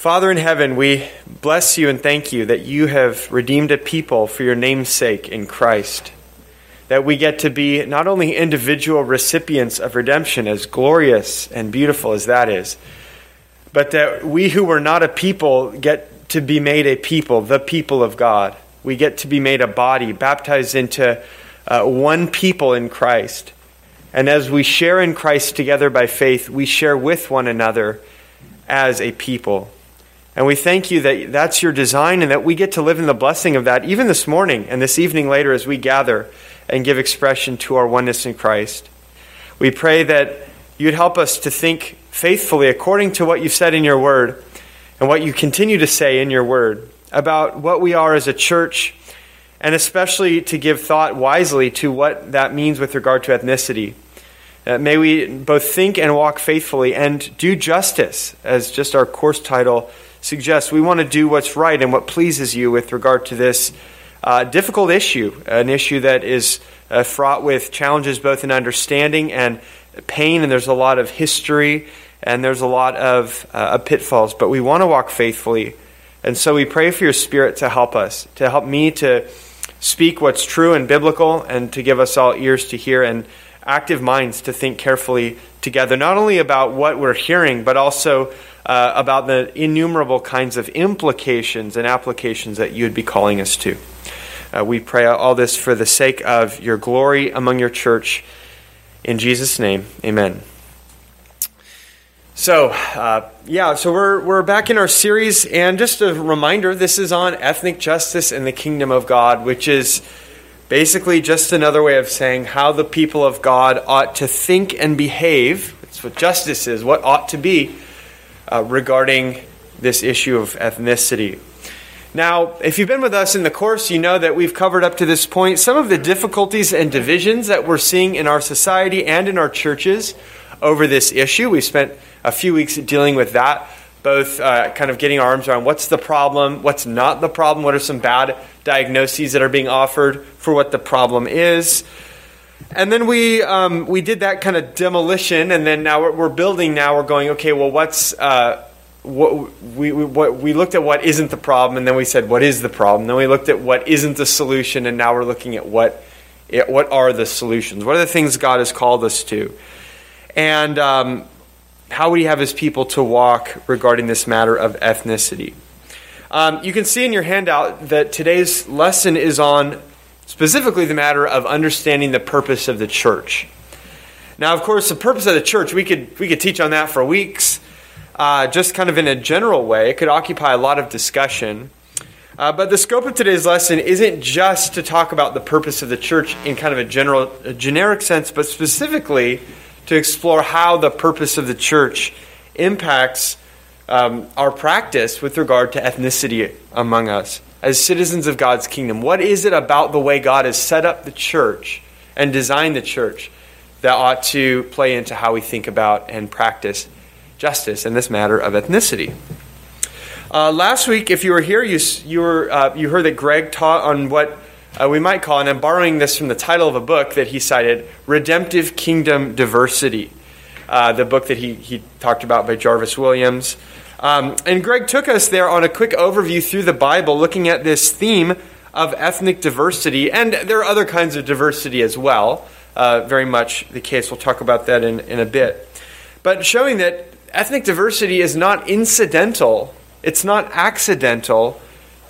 Father in heaven, we bless you and thank you that you have redeemed a people for your name's sake in Christ. That we get to be not only individual recipients of redemption, as glorious and beautiful as that is, but that we who were not a people get to be made a people, the people of God. We get to be made a body, baptized into uh, one people in Christ. And as we share in Christ together by faith, we share with one another as a people. And we thank you that that's your design and that we get to live in the blessing of that even this morning and this evening later as we gather and give expression to our oneness in Christ. We pray that you'd help us to think faithfully according to what you've said in your word and what you continue to say in your word about what we are as a church and especially to give thought wisely to what that means with regard to ethnicity. Uh, may we both think and walk faithfully and do justice, as just our course title suggests. We want to do what's right and what pleases you with regard to this uh, difficult issue, an issue that is uh, fraught with challenges both in understanding and pain, and there's a lot of history and there's a lot of uh, pitfalls, but we want to walk faithfully. And so we pray for your spirit to help us, to help me to speak what's true and biblical, and to give us all ears to hear and active minds to think carefully together, not only about what we're hearing, but also uh, about the innumerable kinds of implications and applications that you would be calling us to. Uh, we pray all this for the sake of your glory among your church. In Jesus' name, amen. So, uh, yeah, so we're, we're back in our series, and just a reminder this is on ethnic justice and the kingdom of God, which is basically just another way of saying how the people of God ought to think and behave. That's what justice is, what ought to be uh, regarding this issue of ethnicity. Now, if you've been with us in the course, you know that we've covered up to this point some of the difficulties and divisions that we're seeing in our society and in our churches over this issue. We spent a few weeks dealing with that, both uh, kind of getting our arms around what's the problem, what's not the problem, what are some bad diagnoses that are being offered for what the problem is. And then we um, we did that kind of demolition, and then now we're, we're building. Now we're going. Okay, well, what's uh, what we, we, what we looked at what isn't the problem, and then we said what is the problem. Then we looked at what isn't the solution, and now we're looking at what what are the solutions. What are the things God has called us to, and um, how would he have his people to walk regarding this matter of ethnicity? Um, you can see in your handout that today's lesson is on specifically the matter of understanding the purpose of the church. Now, of course, the purpose of the church, we could, we could teach on that for weeks, uh, just kind of in a general way. It could occupy a lot of discussion. Uh, but the scope of today's lesson isn't just to talk about the purpose of the church in kind of a general, a generic sense, but specifically to explore how the purpose of the church impacts um, our practice with regard to ethnicity among us as citizens of God's kingdom. What is it about the way God has set up the church and designed the church that ought to play into how we think about and practice justice in this matter of ethnicity? Uh, last week, if you were here, you, you, were, uh, you heard that Greg taught on what uh, we might call, and I'm borrowing this from the title of a book that he cited Redemptive Kingdom Diversity, uh, the book that he, he talked about by Jarvis Williams. Um, and Greg took us there on a quick overview through the Bible, looking at this theme of ethnic diversity, and there are other kinds of diversity as well. Uh, very much the case. We'll talk about that in, in a bit. But showing that ethnic diversity is not incidental, it's not accidental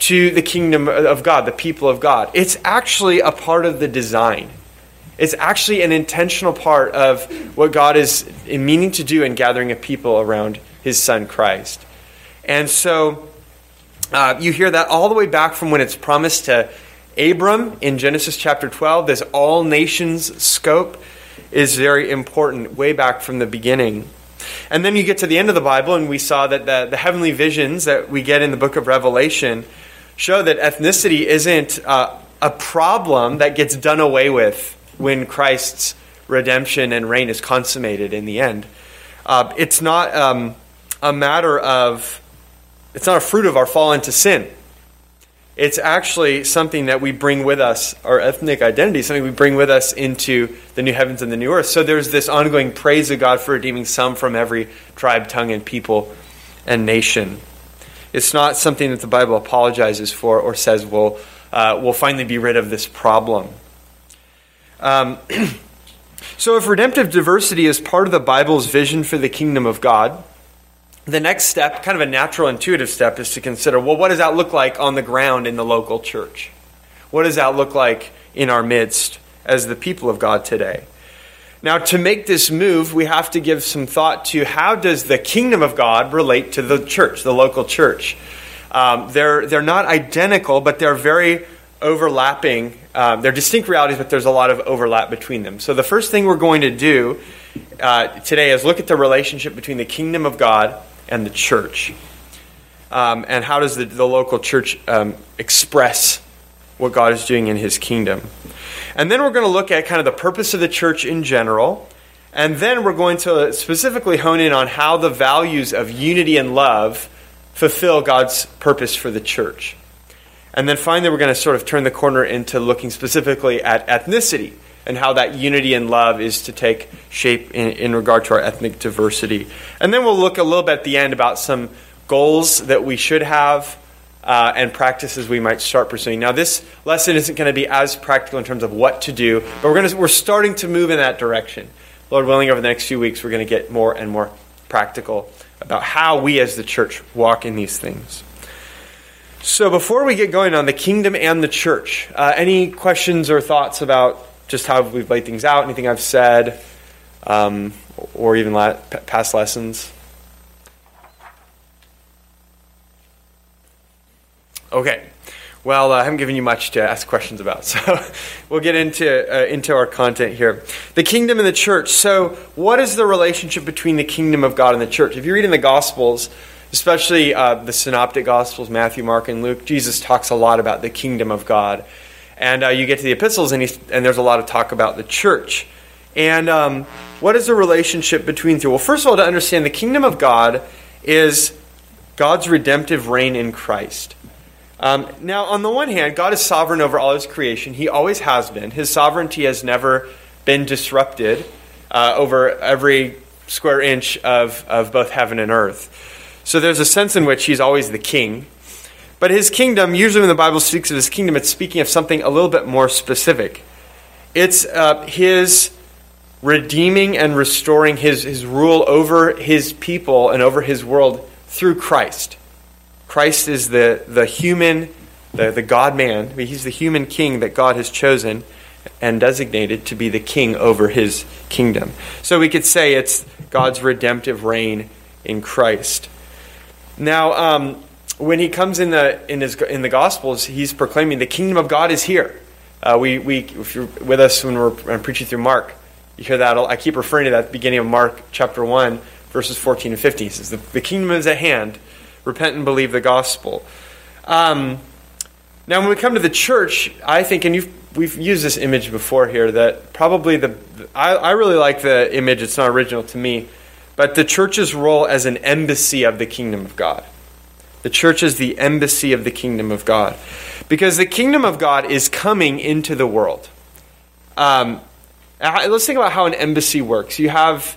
to the kingdom of God, the people of God. It's actually a part of the design. It's actually an intentional part of what God is meaning to do in gathering a people around his son Christ. And so uh, you hear that all the way back from when it's promised to Abram in Genesis chapter 12. This all nations scope is very important way back from the beginning. And then you get to the end of the Bible, and we saw that the, the heavenly visions that we get in the book of Revelation show that ethnicity isn't uh, a problem that gets done away with when Christ's redemption and reign is consummated in the end. Uh, it's not um, a matter of, it's not a fruit of our fall into sin. It's actually something that we bring with us, our ethnic identity, something we bring with us into the new heavens and the new earth. So there's this ongoing praise of God for redeeming some from every tribe, tongue, and people and nation. It's not something that the Bible apologizes for or says will uh, will finally be rid of this problem. Um, so, if redemptive diversity is part of the Bible's vision for the kingdom of God, the next step, kind of a natural, intuitive step, is to consider well, what does that look like on the ground in the local church? What does that look like in our midst as the people of God today? Now, to make this move, we have to give some thought to how does the kingdom of God relate to the church, the local church. Um, they're, they're not identical, but they're very overlapping. Um, they're distinct realities, but there's a lot of overlap between them. So, the first thing we're going to do uh, today is look at the relationship between the kingdom of God and the church. Um, and how does the, the local church um, express what God is doing in his kingdom? And then we're going to look at kind of the purpose of the church in general. And then we're going to specifically hone in on how the values of unity and love fulfill God's purpose for the church. And then finally, we're going to sort of turn the corner into looking specifically at ethnicity and how that unity and love is to take shape in, in regard to our ethnic diversity. And then we'll look a little bit at the end about some goals that we should have uh, and practices we might start pursuing. Now, this lesson isn't going to be as practical in terms of what to do, but we're, to, we're starting to move in that direction. Lord willing, over the next few weeks, we're going to get more and more practical about how we as the church walk in these things. So, before we get going on the kingdom and the church, uh, any questions or thoughts about just how we've laid things out, anything I've said, um, or even la- past lessons? Okay. Well, uh, I haven't given you much to ask questions about, so we'll get into uh, into our content here. The kingdom and the church. So, what is the relationship between the kingdom of God and the church? If you read in the Gospels, especially uh, the Synoptic Gospels, Matthew, Mark, and Luke, Jesus talks a lot about the kingdom of God. And uh, you get to the epistles, and, and, there's a lot of talk about the church. And um, what is the relationship between two? Well, first of all, to understand the kingdom of God is God's redemptive reign in Christ. Um, now, on the one hand, God is sovereign over all his creation. He always has been. His sovereignty has never been disrupted uh, over every square inch of, of both heaven and earth. So there's a sense in which he's always the king. But his kingdom, usually when the Bible speaks of his kingdom, it's speaking of something a little bit more specific. It's uh, his redeeming and restoring his, his rule over his people and over his world through Christ. Christ is the, the human, the, the God man. He's the human king that God has chosen and designated to be the king over his kingdom. So we could say it's God's redemptive reign in Christ. Now, um, when he comes in the in his in the Gospels, he's proclaiming the kingdom of God is here. Uh, we we if you're with us when we're, when preaching through Mark, you hear that. I keep referring to that at the beginning of Mark chapter one, verses fourteen and fifteen. He says the, the kingdom is at hand repent and believe the gospel. Um, now, when we come to the church, I think, and you we've used this image before here, that probably the I, I really like the image. It's not original to me, but the church's role as an embassy of the kingdom of God. The church is the embassy of the kingdom of God, because the kingdom of God is coming into the world. Um, let's think about how an embassy works. You have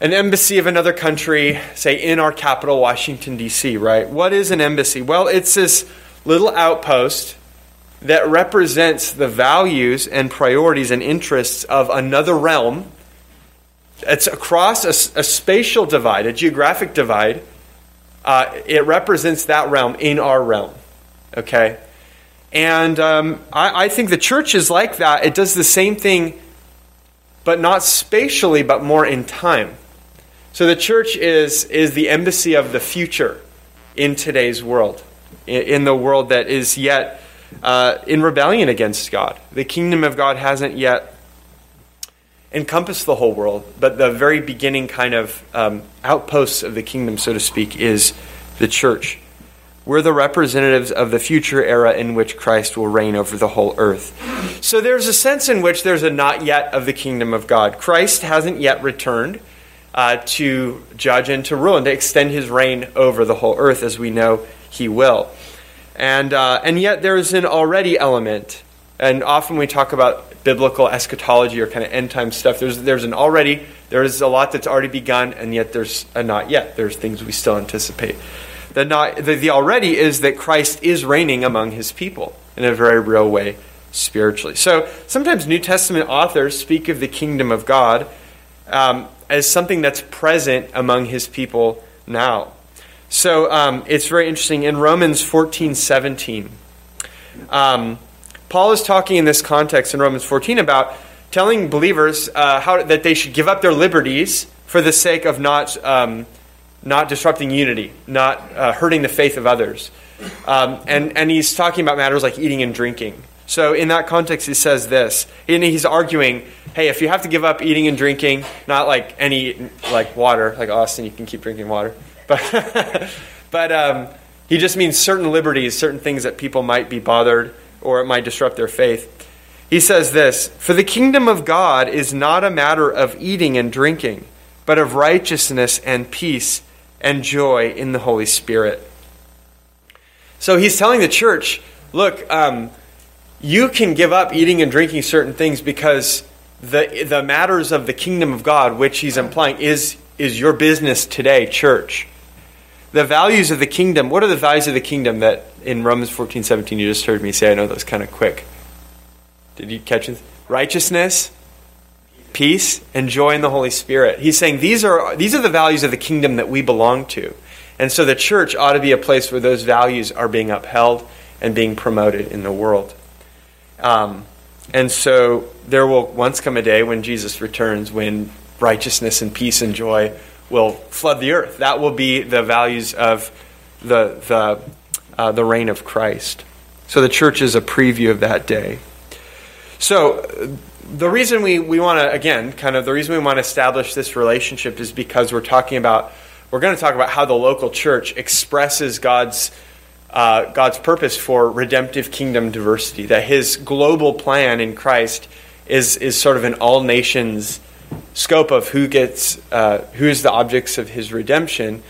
an embassy of another country, say in our capital, Washington, D.C., right? What is an embassy? Well, it's this little outpost that represents the values and priorities and interests of another realm. It's across a, a spatial divide, a geographic divide. Uh, it represents that realm in our realm. Okay? And um, I, I think the church is like that. It does the same thing, but not spatially, but more in time. So the church is, is the embassy of the future in today's world, in, in the world that is yet uh, in rebellion against God. The kingdom of God hasn't yet encompassed the whole world, but the very beginning kind of um, outposts of the kingdom, so to speak, is the church. We're the representatives of the future era in which Christ will reign over the whole earth. So there's a sense in which there's a not yet of the kingdom of God. Christ hasn't yet returned uh, to judge and to rule and to extend his reign over the whole earth as we know he will. And, uh, and yet there is an already element. And often we talk about biblical eschatology or kind of end time stuff. There's, there's an already, there is a lot that's already begun, and yet there's a not yet. There's things we still anticipate. The, not, the, the already is that Christ is reigning among his people in a very real way spiritually. So sometimes New Testament authors speak of the kingdom of God um, as something that's present among his people now. So um, it's very interesting. In Romans 14 17, um, Paul is talking in this context in Romans 14 about telling believers uh, how, that they should give up their liberties for the sake of not, um, not disrupting unity, not uh, hurting the faith of others. Um, and, and he's talking about matters like eating and drinking. So, in that context, he says this. And he's arguing hey, if you have to give up eating and drinking, not like any, like water, like Austin, you can keep drinking water. But, but um, he just means certain liberties, certain things that people might be bothered or it might disrupt their faith. He says this For the kingdom of God is not a matter of eating and drinking, but of righteousness and peace and joy in the Holy Spirit. So he's telling the church look, um, you can give up eating and drinking certain things because the, the matters of the kingdom of God, which he's implying, is, is your business today, church. The values of the kingdom, what are the values of the kingdom that in Romans 14, 17 you just heard me say? I know that was kind of quick. Did you catch it? Righteousness, peace, and joy in the Holy Spirit. He's saying these are, these are the values of the kingdom that we belong to. And so the church ought to be a place where those values are being upheld and being promoted in the world. Um, and so there will once come a day when Jesus returns when righteousness and peace and joy will flood the earth. That will be the values of the, the, uh, the reign of Christ. So the church is a preview of that day. So the reason we, we want to, again, kind of the reason we want to establish this relationship is because we're talking about, we're going to talk about how the local church expresses God's uh, God's purpose for redemptive kingdom diversity, that his global plan in Christ is, is sort of an all nations scope of who gets uh, who's the objects of his redemption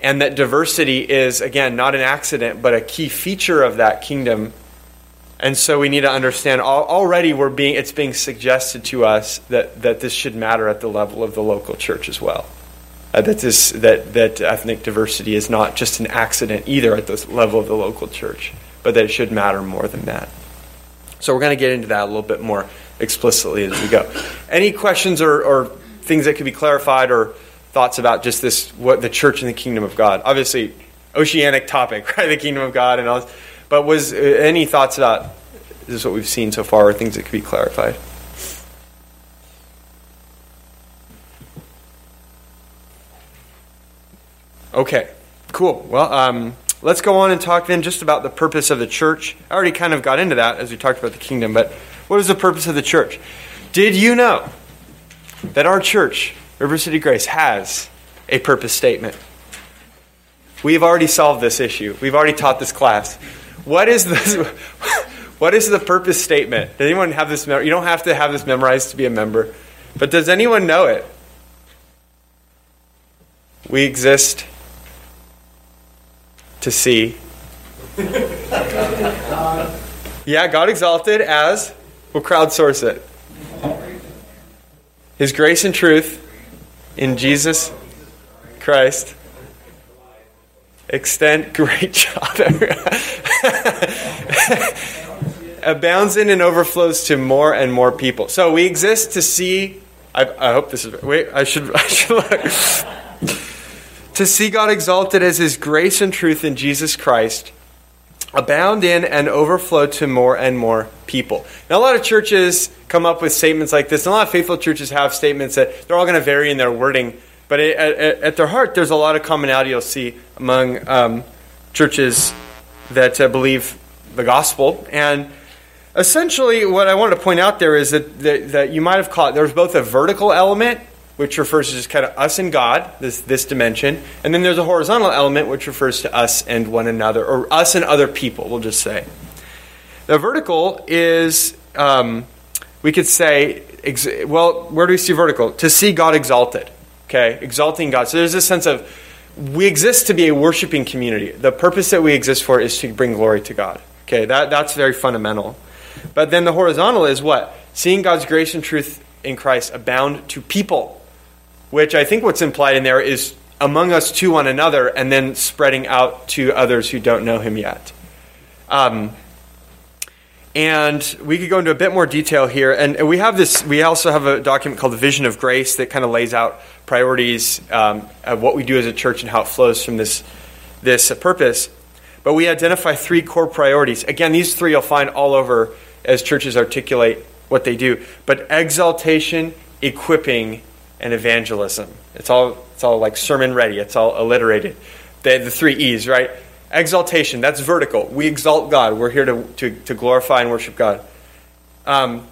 and that diversity is again not an accident but a key feature of that kingdom. And so we need to understand already we're being it's being suggested to us that, that this should matter at the level of the local church as well. Uh, that this that that ethnic diversity is not just an accident either at the level of the local church, but that it should matter more than that. So we're going to get into that a little bit more explicitly as we go. Any questions or, or things that could be clarified or thoughts about just this what the church and the kingdom of God? Obviously, oceanic topic, right? The kingdom of God and all. This. But was uh, any thoughts about this is what we've seen so far, or things that could be clarified? Okay, cool. Well, um, let's go on and talk then just about the purpose of the church. I already kind of got into that as we talked about the kingdom, but what is the purpose of the church? Did you know that our church, River City Grace, has a purpose statement? We've already solved this issue. We've already taught this class. What is the what is the purpose statement? Does anyone have this? You don't have to have this memorized to be a member, but does anyone know it? We exist to see. yeah, God exalted as, we'll crowdsource it. His grace and truth in Jesus Christ. Extend, great job. Abounds in and overflows to more and more people. So we exist to see. I, I hope this is. Wait, I should. I should look to see God exalted as his grace and truth in Jesus Christ abound in and overflow to more and more people. Now, a lot of churches come up with statements like this, and a lot of faithful churches have statements that they're all going to vary in their wording, but at, at, at, their heart, there's a lot of commonality you'll see among um, churches that uh, believe the gospel. And essentially, what I wanted to point out there is that, that, that you might have caught there's both a vertical element which refers to just kind of us and God, this, this dimension. And then there's a horizontal element, which refers to us and one another, or us and other people, we'll just say. The vertical is, um, we could say, ex- well, where do we see vertical? To see God exalted, okay? Exalting God. So there's this sense of we exist to be a worshiping community. The purpose that we exist for is to bring glory to God, okay? That, that's very fundamental. But then the horizontal is what? Seeing God's grace and truth in Christ abound to people which I think what's implied in there is among us to one another and then spreading out to others who don't know him yet. Um, and we could go into a bit more detail here. And we have this, we also have a document called the Vision of Grace that kind of lays out priorities um, of what we do as a church and how it flows from this, this purpose. But we identify three core priorities. Again, these three you'll find all over as churches articulate what they do. But exaltation, equipping, and evangelism. It's all, it's all like sermon ready, it's all alliterated. The, the three E's, right? Exaltation, that's vertical. We exalt God. We're here to, to, to glorify and worship God. Um,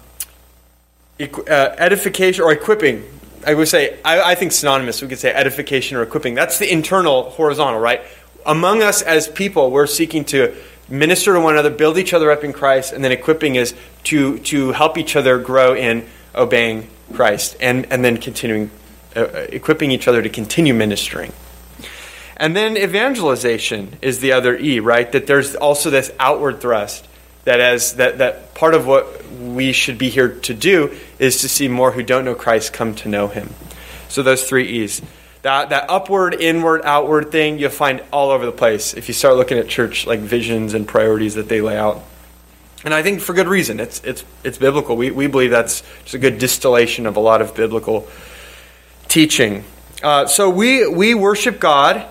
uh, edification or equipping, I would say, I, I think synonymous. We could say edification or equipping. That's the internal horizontal, right? Among us as people, we're seeking to minister to one another, build each other up in Christ, and then equipping is to, to help each other grow in obeying Christ and, and then continuing, uh, uh equipping each other to continue ministering. And then evangelization is the other E, right? That there's also this outward thrust that as that, that part of what we should be here to do is to see more who don't know Christ come to know him. So those three E's. That that upward, inward, outward thing you'll find all over the place if you start looking at church like visions and priorities that they lay out. And I think for good reason. It's it's it's biblical. We we believe that's just a good distillation of a lot of biblical teaching. Uh, so we we worship God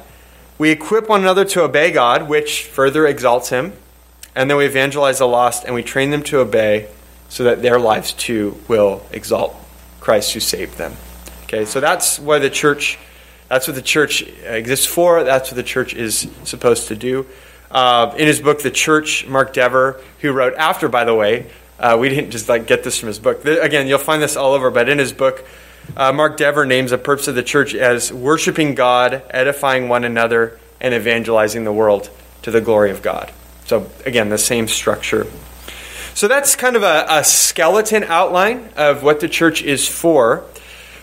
we equip one another to obey God, which further exalts Him. And then we evangelize the lost and we train them to obey so that their lives too will exalt Christ who saved them. Okay, so that's why the church that's what the church exists for. That's what the church is supposed to do. Uh, in his book, The Church, Mark Dever, who wrote after, by the way, uh, we didn't just like get this from his book. Again, you'll find this all over, but in his book, uh, Mark Dever names the purpose of the church as worshiping God, edifying one another, and evangelizing the world to the glory of God. So, again, the same structure. So, that's kind of a, a skeleton outline of what the church is for.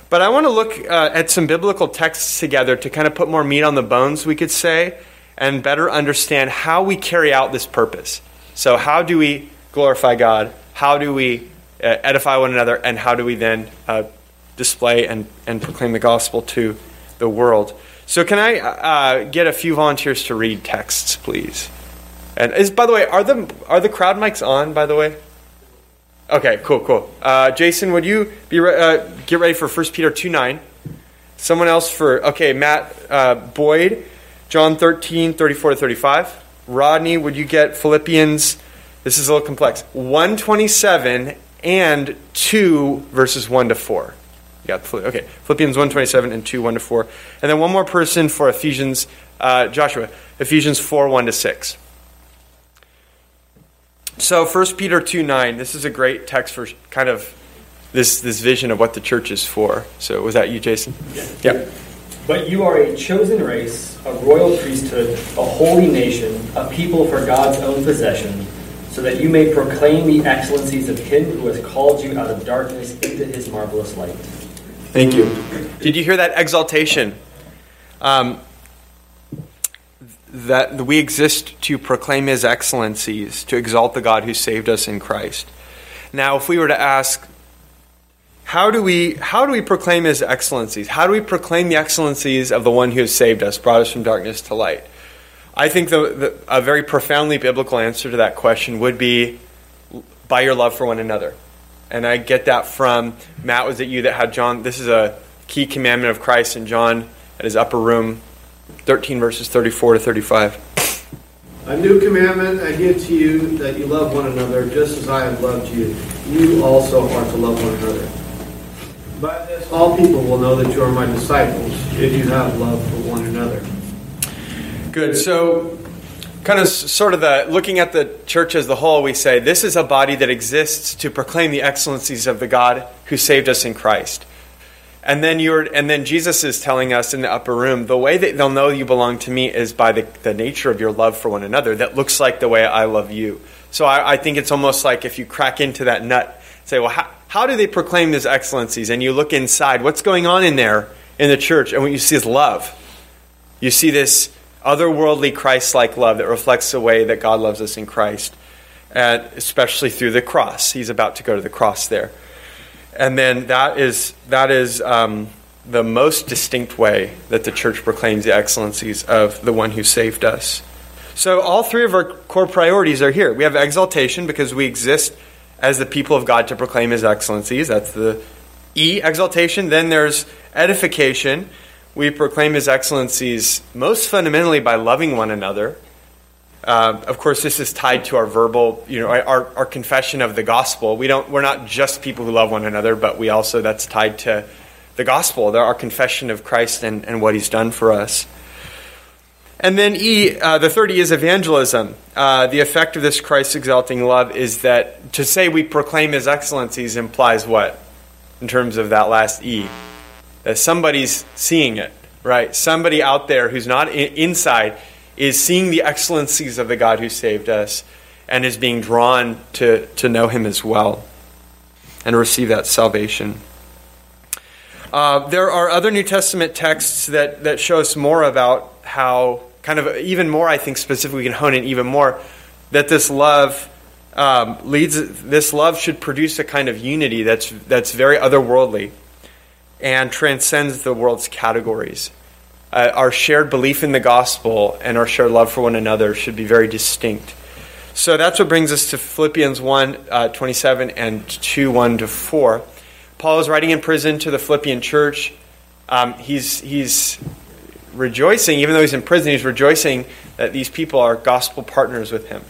But I want to look uh, at some biblical texts together to kind of put more meat on the bones, we could say, and better understand how we carry out this purpose. So, how do we glorify God? How do we uh, edify one another? And how do we then uh, display and, and proclaim the gospel to the world. So, can I uh, get a few volunteers to read texts, please? And is by the way, are the are the crowd mics on? By the way, okay, cool, cool. Uh, Jason, would you be re- uh, get ready for First Peter two nine? Someone else for okay, Matt uh, Boyd, John 13, 34 to thirty five. Rodney, would you get Philippians? This is a little complex. One twenty seven and two verses one to four. Yeah, okay. Philippians 127 and 2, 1 to 4. And then one more person for Ephesians, uh, Joshua, Ephesians 4, 1 to 6. So 1 Peter 2, 9, this is a great text for kind of this, this vision of what the church is for. So was that you, Jason? Yeah. yeah. But you are a chosen race, a royal priesthood, a holy nation, a people for God's own possession, so that you may proclaim the excellencies of Him who has called you out of darkness into His marvelous light. Thank you. Did you hear that exaltation? Um, that we exist to proclaim his excellencies, to exalt the God who saved us in Christ. Now, if we were to ask, how do we how do we proclaim his excellencies? How do we proclaim the excellencies of the one who has saved us, brought us from darkness to light? I think the, the, a very profoundly biblical answer to that question would be by your love for one another. And I get that from Matt, was it you that had John? This is a key commandment of Christ in John at his upper room, 13 verses 34 to 35. A new commandment I give to you that you love one another just as I have loved you. You also are to love one another. By this, all people will know that you are my disciples if you have love for one another. Good. So kind of sort of the looking at the church as the whole, we say this is a body that exists to proclaim the excellencies of the God who saved us in Christ. And then you're, and then Jesus is telling us in the upper room, the way that they'll know you belong to me is by the, the nature of your love for one another that looks like the way I love you. So I, I think it's almost like if you crack into that nut, say, well, how, how do they proclaim these excellencies? And you look inside, what's going on in there in the church? And what you see is love. You see this otherworldly Christ like love that reflects the way that God loves us in Christ, and especially through the cross. He's about to go to the cross there. And then that is, that is um, the most distinct way that the church proclaims the excellencies of the one who saved us. So, all three of our core priorities are here. We have exaltation because we exist as the people of God to proclaim his excellencies. That's the E, exaltation. Then there's edification. We proclaim his excellencies most fundamentally by loving one another. Uh, of course, this is tied to our verbal, you know, our, our confession of the gospel. We don't, we're not just people who love one another, but we also, that's tied to the gospel, our confession of Christ and, and what he's done for us. And then E, uh, the third E is evangelism. Uh, the effect of this Christ exalting love is that to say we proclaim his excellencies implies what? In terms of that last E? That somebody's seeing it, right? Somebody out there who's not in, inside is seeing the excellencies of the God who saved us and is being drawn to, to know him as well and receive that salvation. Uh, there are other New Testament texts that, that show us more about how, kind of even more, I think specifically, we can hone in even more, that this love um, leads, this love should produce a kind of unity that's, that's very otherworldly and transcends the world's categories. Uh, our shared belief in the gospel and our shared love for one another should be very distinct. So that's what brings us to Philippians 1 uh, 27 and 2 1 to 4. Paul is writing in prison to the Philippian church. Um, he's, he's rejoicing, even though he's in prison, he's rejoicing that these people are gospel partners with him.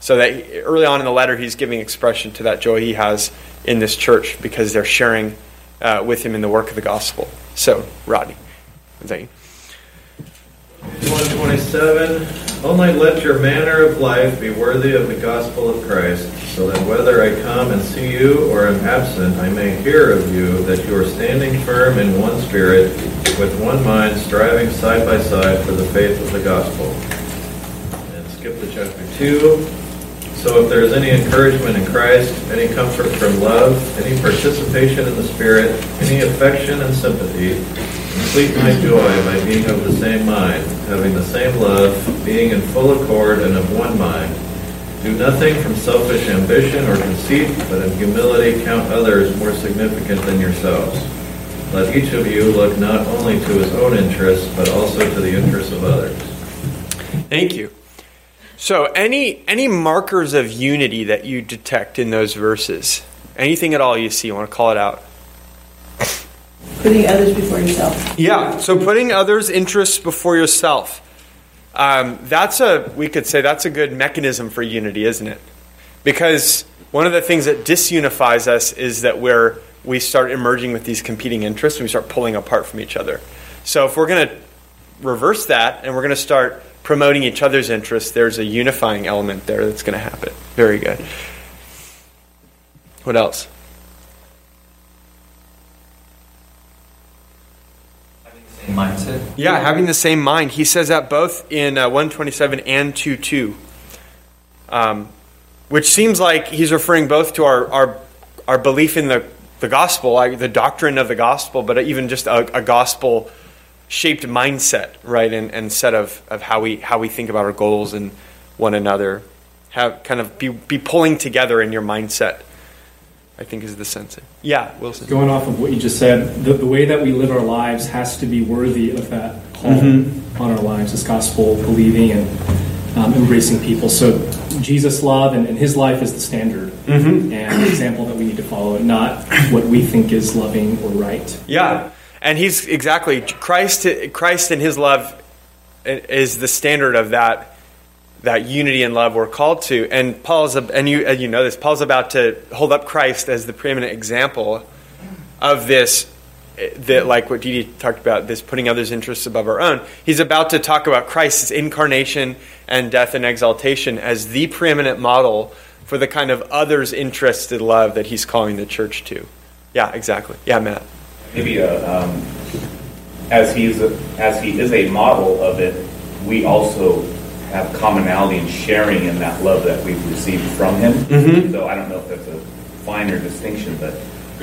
So that he, early on in the letter, he's giving expression to that joy he has in this church because they're sharing uh, with him in the work of the gospel. So, Rodney. Thank you. 127 Only let your manner of life be worthy of the gospel of Christ, so that whether I come and see you or am absent, I may hear of you that you are standing firm in one spirit, with one mind, striving side by side for the faith of the gospel. And skip to chapter 2. So if there is any encouragement in Christ, any comfort from love, any participation in the Spirit, any affection and sympathy, complete my joy by being of the same mind, having the same love, being in full accord and of one mind. Do nothing from selfish ambition or conceit, but in humility count others more significant than yourselves. Let each of you look not only to his own interests, but also to the interests of others. Thank you. So, any any markers of unity that you detect in those verses? Anything at all you see? You want to call it out? Putting others before yourself. Yeah. So, putting others' interests before yourself. Um, that's a we could say that's a good mechanism for unity, isn't it? Because one of the things that disunifies us is that we're we start emerging with these competing interests and we start pulling apart from each other. So, if we're going to reverse that and we're going to start promoting each other's interests, there's a unifying element there that's going to happen. Very good. What else? Mindset. Yeah, having the same mind. He says that both in uh, 127 and 2 2. Um, which seems like he's referring both to our, our, our belief in the, the gospel, like the doctrine of the gospel, but even just a, a gospel shaped mindset, right, and, and set of, of how we how we think about our goals and one another. Have kind of be, be pulling together in your mindset. I think is the sense. Yeah, Wilson. Going off of what you just said, the, the way that we live our lives has to be worthy of that call Mm-hmm. on our lives as gospel believing and um, embracing people. So Jesus' love and, and his life is the standard Mm-hmm. and the example that we need to follow, not what we think is loving or right. Yeah, and he's exactly Christ. Christ and His love is the standard of that that unity and love we're called to. And Paul's and you and you know this. Paul's about to hold up Christ as the preeminent example of this. That like what Didi talked about, this putting others' interests above our own. He's about to talk about Christ's incarnation and death and exaltation as the preeminent model for the kind of others' interested love that he's calling the church to. Yeah, exactly. Yeah, Matt. Maybe a, um, as he's a, as he is a model of it, we also have commonality and sharing in that love that we've received from him. Mhm. So I don't know if that's a finer distinction, but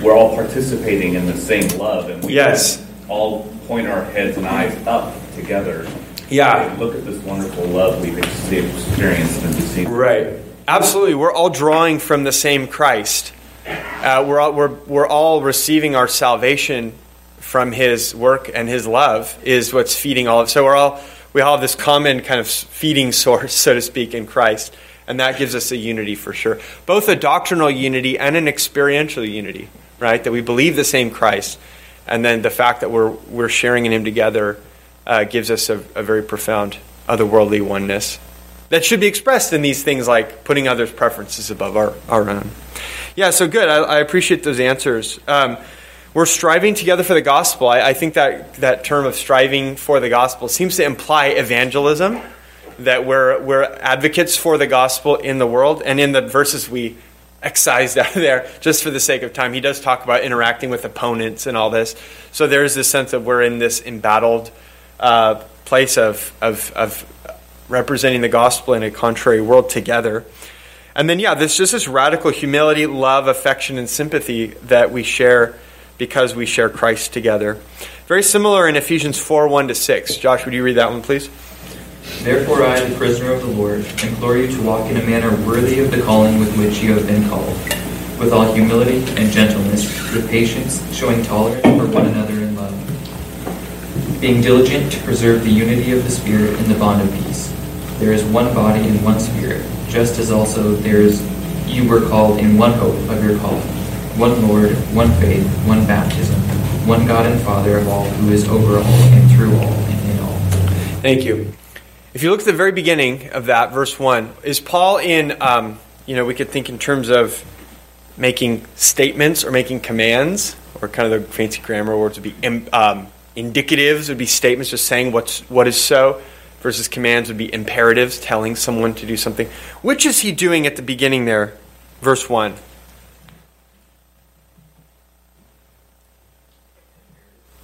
we're all participating in the same love, and we Yes. all point our heads and eyes up together. Yeah. Look at this wonderful love we've experienced and received. Right. Absolutely. We're all drawing from the same Christ. Uh, we're, all, we're, we're all receiving our salvation from his work and his love is what's feeding all of us. so we're all we all have this common kind of feeding source so to speak in christ and that gives us a unity for sure both a doctrinal unity and an experiential unity right that we believe the same christ and then the fact that we're we're sharing in him together uh, gives us a, a very profound otherworldly oneness that should be expressed in these things like putting others' preferences above our, our own. Yeah, so good. I, I appreciate those answers. Um, we're striving together for the gospel. I, I, think that that term of striving for the gospel seems to imply evangelism, that we're, we're advocates for the gospel in the world. And in the verses we excised out of there, just for the sake of time, he does talk about interacting with opponents and all this. So there's this sense of we're in this embattled uh, place of, of, of representing the gospel in a contrary world together. And then, yeah, there's just this radical humility, love, affection, and sympathy that we share because we share Christ together. Very similar in Ephesians 4 1 to 6. Josh, would you read that one, please? Therefore, I, the prisoner of the Lord, implore you to walk in a manner worthy of the calling with which you have been called, with all humility and gentleness, with patience, showing tolerance for one another in love, being diligent to preserve the unity of the Spirit in the bond of peace. There is one body and one spirit, just as also there is you were called in one hope of your calling, one Lord, one faith, one baptism, one God and Father of all, who is over all and through all and in all. Thank you. If you look at the very beginning of that, verse 1, is Paul in, um, you know, we could think in terms of making statements or making commands, or kind of the fancy grammar words would be um, indicatives, would be statements just saying what's, what is so versus commands would be imperatives, telling someone to do something. Which is he doing at the beginning there? Verse 1.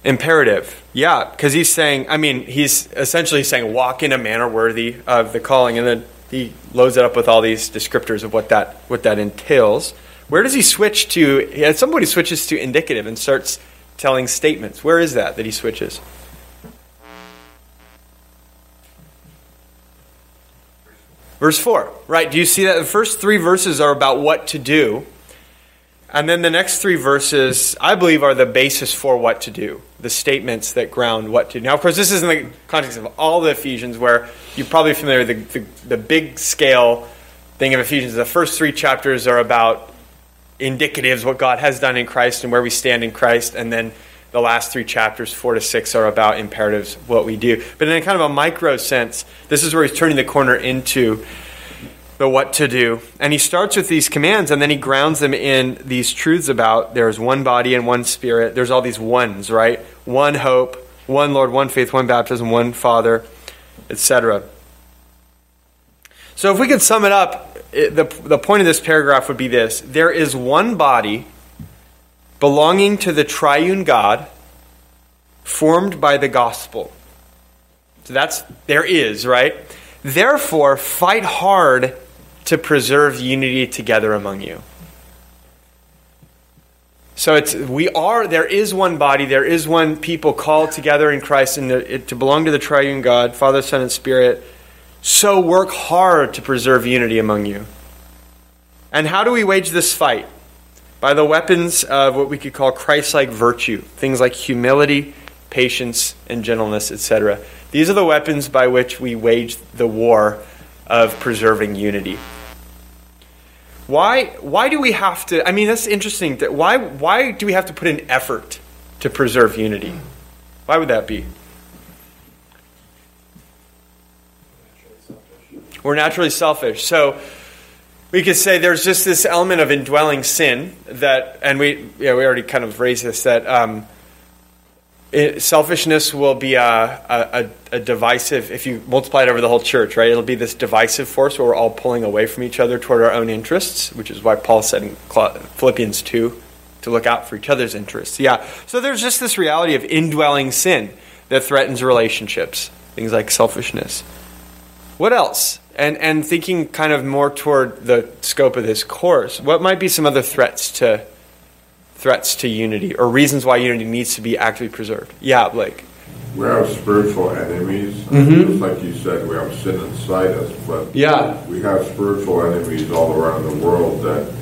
Imperative. Yeah, because he's saying, I mean, he's essentially saying, walk in a manner worthy of the calling. And then he loads it up with all these descriptors of what that, what that entails. Where does he switch to? At some point, he switches to indicative and starts telling statements. Where is that that he switches? Verse 4, right? Do you see that? The first three verses are about what to do. And then the next three verses, I believe, are the basis for what to do, the statements that ground what to do. Now, of course, this is in the context of all the Ephesians, where you're probably familiar with the, the, the big scale thing of Ephesians. The first three chapters are about indicatives, what God has done in Christ and where we stand in Christ. And then the last three chapters, four to six, are about imperatives, what we do. But in a kind of a micro sense, this is where he's turning the corner into the what to do. And he starts with these commands and then he grounds them in these truths about there's one body and one spirit. There's all these ones, right? One hope, one Lord, one faith, one baptism, one Father, etc. So if we could sum it up, it, the, the point of this paragraph would be this there is one body belonging to the triune God, formed by the gospel. So that's, there is, right? Therefore, fight hard to preserve unity together among you. So it's we are there is one body, there is one people called together in Christ and to belong to the triune God, Father, Son, and Spirit. So work hard to preserve unity among you. And how do we wage this fight? by the weapons of what we could call Christ like virtue, things like humility, patience, and gentleness, etc. These are the weapons by which we wage the war of preserving unity. Why, why do we have to? I mean, that's interesting. That why, why do we have to put in effort to preserve unity? Why would that be? We're naturally selfish. So, we could say there's just this element of indwelling sin that, and we, yeah, we already kind of raised this that um, it, selfishness will be a, a, a, divisive. If you multiply it over the whole church, right, it'll be this divisive force where we're all pulling away from each other toward our own interests, which is why Paul said in Philippians two to look out for each other's interests. Yeah, so there's just this reality of indwelling sin that threatens relationships, things like selfishness. What else? And, and thinking kind of more toward the scope of this course, what might be some other threats to threats to unity or reasons why unity needs to be actively preserved? Yeah, Blake. We have spiritual enemies. Mm-hmm. Just like you said, we have sin inside us, but yeah. we have spiritual enemies all around the world that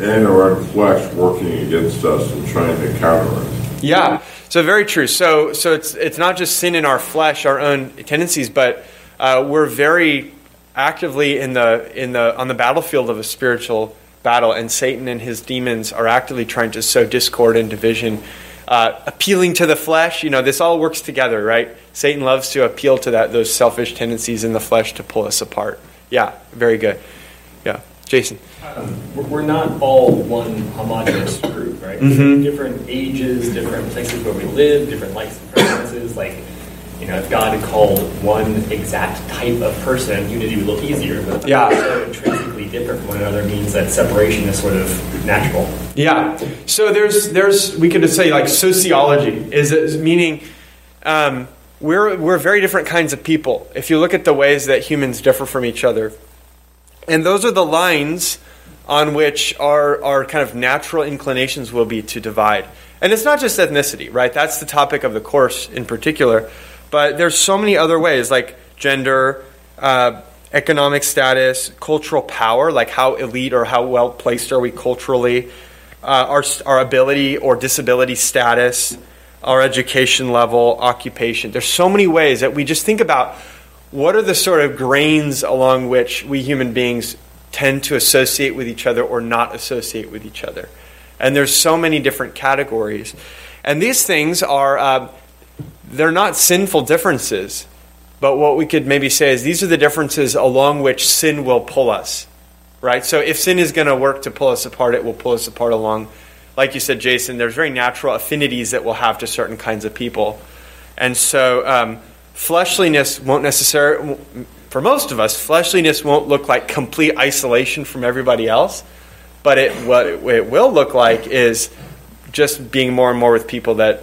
in our own flesh working against us and trying to counter us. Yeah. So very true. So so it's it's not just sin in our flesh, our own tendencies, but uh, we're very actively in the in the on the battlefield of a spiritual battle, and Satan and his demons are actively trying to sow discord and division, uh, appealing to the flesh. You know, this all works together, right? Satan loves to appeal to that those selfish tendencies in the flesh to pull us apart. Yeah, very good. Yeah, Jason. Um, we're not all one homogenous group, right? Mhm. Different ages, different places where we live, different likes and preferences. Like, you know, if God had called one exact type of person, unity would look easier. But Yeah. so intrinsically different from one another means that separation is sort of natural. Yeah. So there's there's we could say like sociology is, is meaning um, we're we're very different kinds of people. If you look at the ways that humans differ from each other, and those are the lines on which our our kind of natural inclinations will be to divide. And it's not just ethnicity, right? That's the topic of the course in particular. But there's so many other ways, like gender, uh, economic status, cultural power, like how elite or how well placed are we culturally, uh, our, our ability or disability status, our education level, occupation. There's so many ways that we just think about what are the sort of grains along which we human beings tend to associate with each other or not associate with each other. And there's so many different categories. And these things are, uh, they're not sinful differences. But what we could maybe say is these are the differences along which sin will pull us, right? So if sin is going to work to pull us apart, it will pull us apart along, like you said, Jason, there's very natural affinities that we'll have to certain kinds of people. And so um, fleshliness won't necessarily, for most of us, fleshliness won't look like complete isolation from everybody else. But it, what it, what it will look like is just being more and more with people that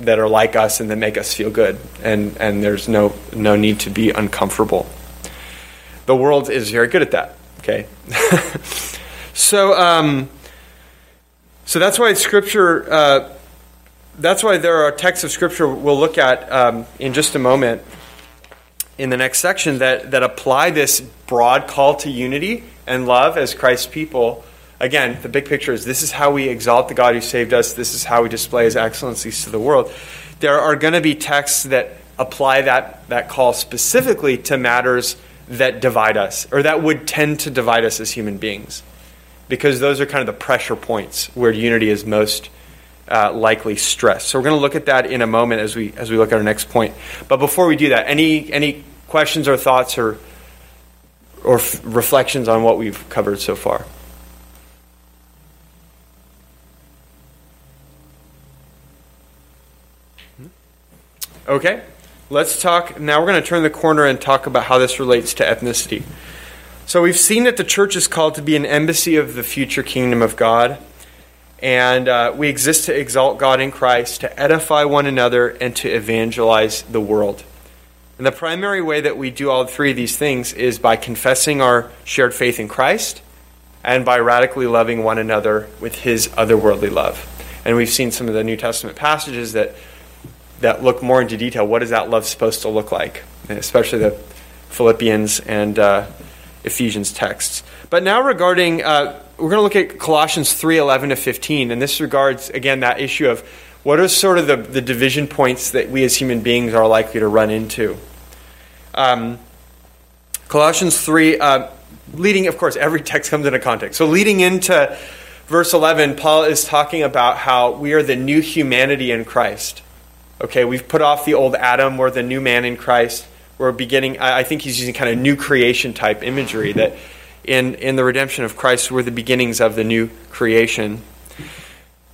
that are like us and that make us feel good. And and there's no no need to be uncomfortable. The world is very good at that okay? So um so that's why scripture uh, that's why there are texts of scripture we'll look at um, in just a moment in the next section that that apply this broad call to unity and love as christ's people Again, the big picture is this is how we exalt the God who saved us. This is how we display his excellencies to the world. There are going to be texts that apply that, that call specifically to matters that divide us, or that would tend to divide us as human beings. Because those are kind of the pressure points where unity is most uh, likely stressed. So we're going to look at that in a moment as we, as we look at our next point. But before we do that, any, any questions or thoughts or, or f- reflections on what we've covered so far? Okay, let's talk. Now we're going to turn the corner and talk about how this relates to ethnicity. So we've seen that the church is called to be an embassy of the future kingdom of God. And uh, we exist to exalt God in Christ, to edify one another, and to evangelize the world. And the primary way that we do all three of these things is by confessing our shared faith in Christ and by radically loving one another with his otherworldly love. And we've seen some of the New Testament passages that that look more into detail. What is that love supposed to look like? Especially the Philippians and uh, Ephesians texts. But now regarding, uh, we're going to look at Colossians 3 11 to 15. And this regards, again, that issue of what are sort of the, the division points that we as human beings are likely to run into. Um, Colossians 3, uh, leading, of course, every text comes in a context. So leading into verse 11, Paul is talking about how we are the new humanity in Christ. Okay, we've put off the old Adam, we're the new man in Christ. We're beginning, I think he's using kind of new creation type imagery that in, in the redemption of Christ, we're the beginnings of the new creation.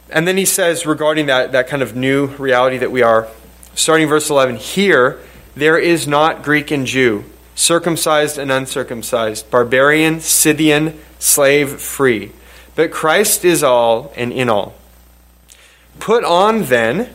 And then he says, regarding that, that kind of new reality that we are, starting verse 11, here there is not Greek and Jew, circumcised and uncircumcised, barbarian, Scythian, slave, free, but Christ is all and in all. Put on then,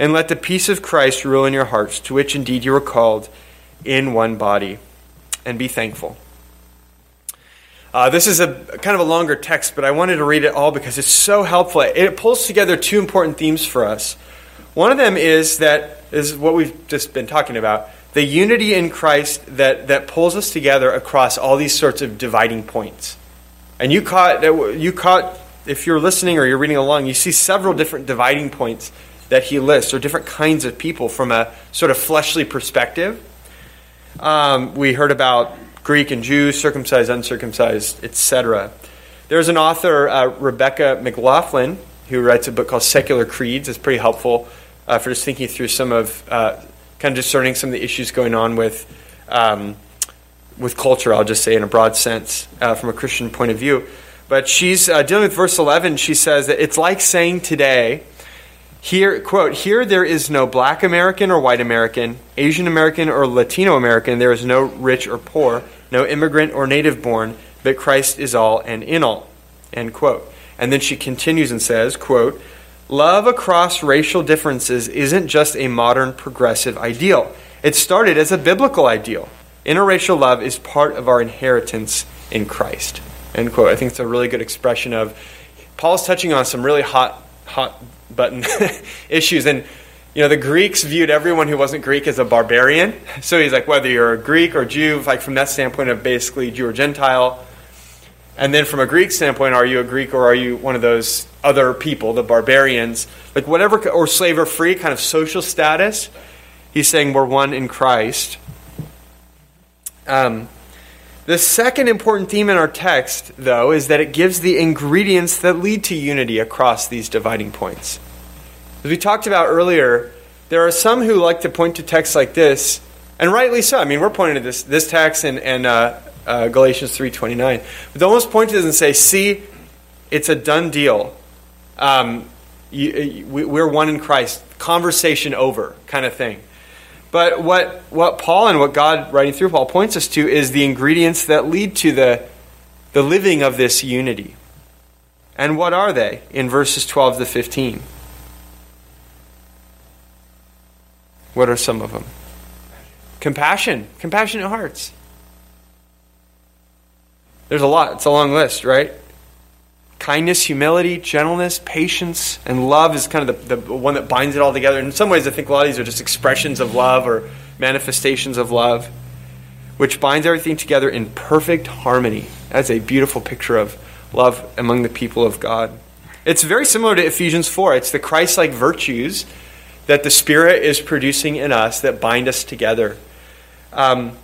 And let the peace of Christ rule in your hearts, to which indeed you were called in one body. And be thankful. Uh, this is a kind of a longer text, but I wanted to read it all because it's so helpful. It pulls together two important themes for us. One of them is that is what we've just been talking about the unity in Christ that, that pulls us together across all these sorts of dividing points. And you caught, you caught, if you're listening or you're reading along, you see several different dividing points that he lists, or different kinds of people from a sort of fleshly perspective. Um, we heard about Greek and Jew, circumcised, uncircumcised, etc. There's an author, uh, Rebecca McLaughlin, who writes a book called Secular Creeds. It's pretty helpful uh, for just thinking through some of, uh, kind of discerning some of the issues going on with, um, with culture, I'll just say in a broad sense, uh, from a Christian point of view. But she's uh, dealing with verse 11. She says that it's like saying today, here, quote, here there is no black American or white American, Asian American or Latino American. There is no rich or poor, no immigrant or native born, but Christ is all and in all. End quote. And then she continues and says, quote, Love across racial differences isn't just a modern progressive ideal. It started as a biblical ideal. Interracial love is part of our inheritance in Christ. End quote. I think it's a really good expression of Paul's touching on some really hot, hot button issues. And, you know, the Greeks viewed everyone who wasn't Greek as a barbarian. So he's like, whether you're a Greek or Jew, like from that standpoint of basically Jew or Gentile. And then from a Greek standpoint, are you a Greek or are you one of those other people, the barbarians? Like whatever, or slave or free kind of social status. He's saying we're one in Christ. Um, the second important theme in our text, though, is that it gives the ingredients that lead to unity across these dividing points. As we talked about earlier, there are some who like to point to texts like this, and rightly so. I mean, we're pointing to this, this text and, and uh, uh, Galatians 3.29. But they almost point to this and say, see, it's a done deal. Um, you, we're one in Christ. Conversation over kind of thing. But what, what Paul and what God, writing through Paul, points us to is the ingredients that lead to the, the living of this unity. And what are they in verses 12 to 15? What are some of them? Compassion, compassionate hearts. There's a lot, it's a long list, right? Kindness, humility, gentleness, patience, and love is kind of the, the one that binds it all together. In some ways, I think a lot of these are just expressions of love or manifestations of love, which binds everything together in perfect harmony. That's a beautiful picture of love among the people of God. It's very similar to Ephesians 4. It's the Christ like virtues that the Spirit is producing in us that bind us together. Um,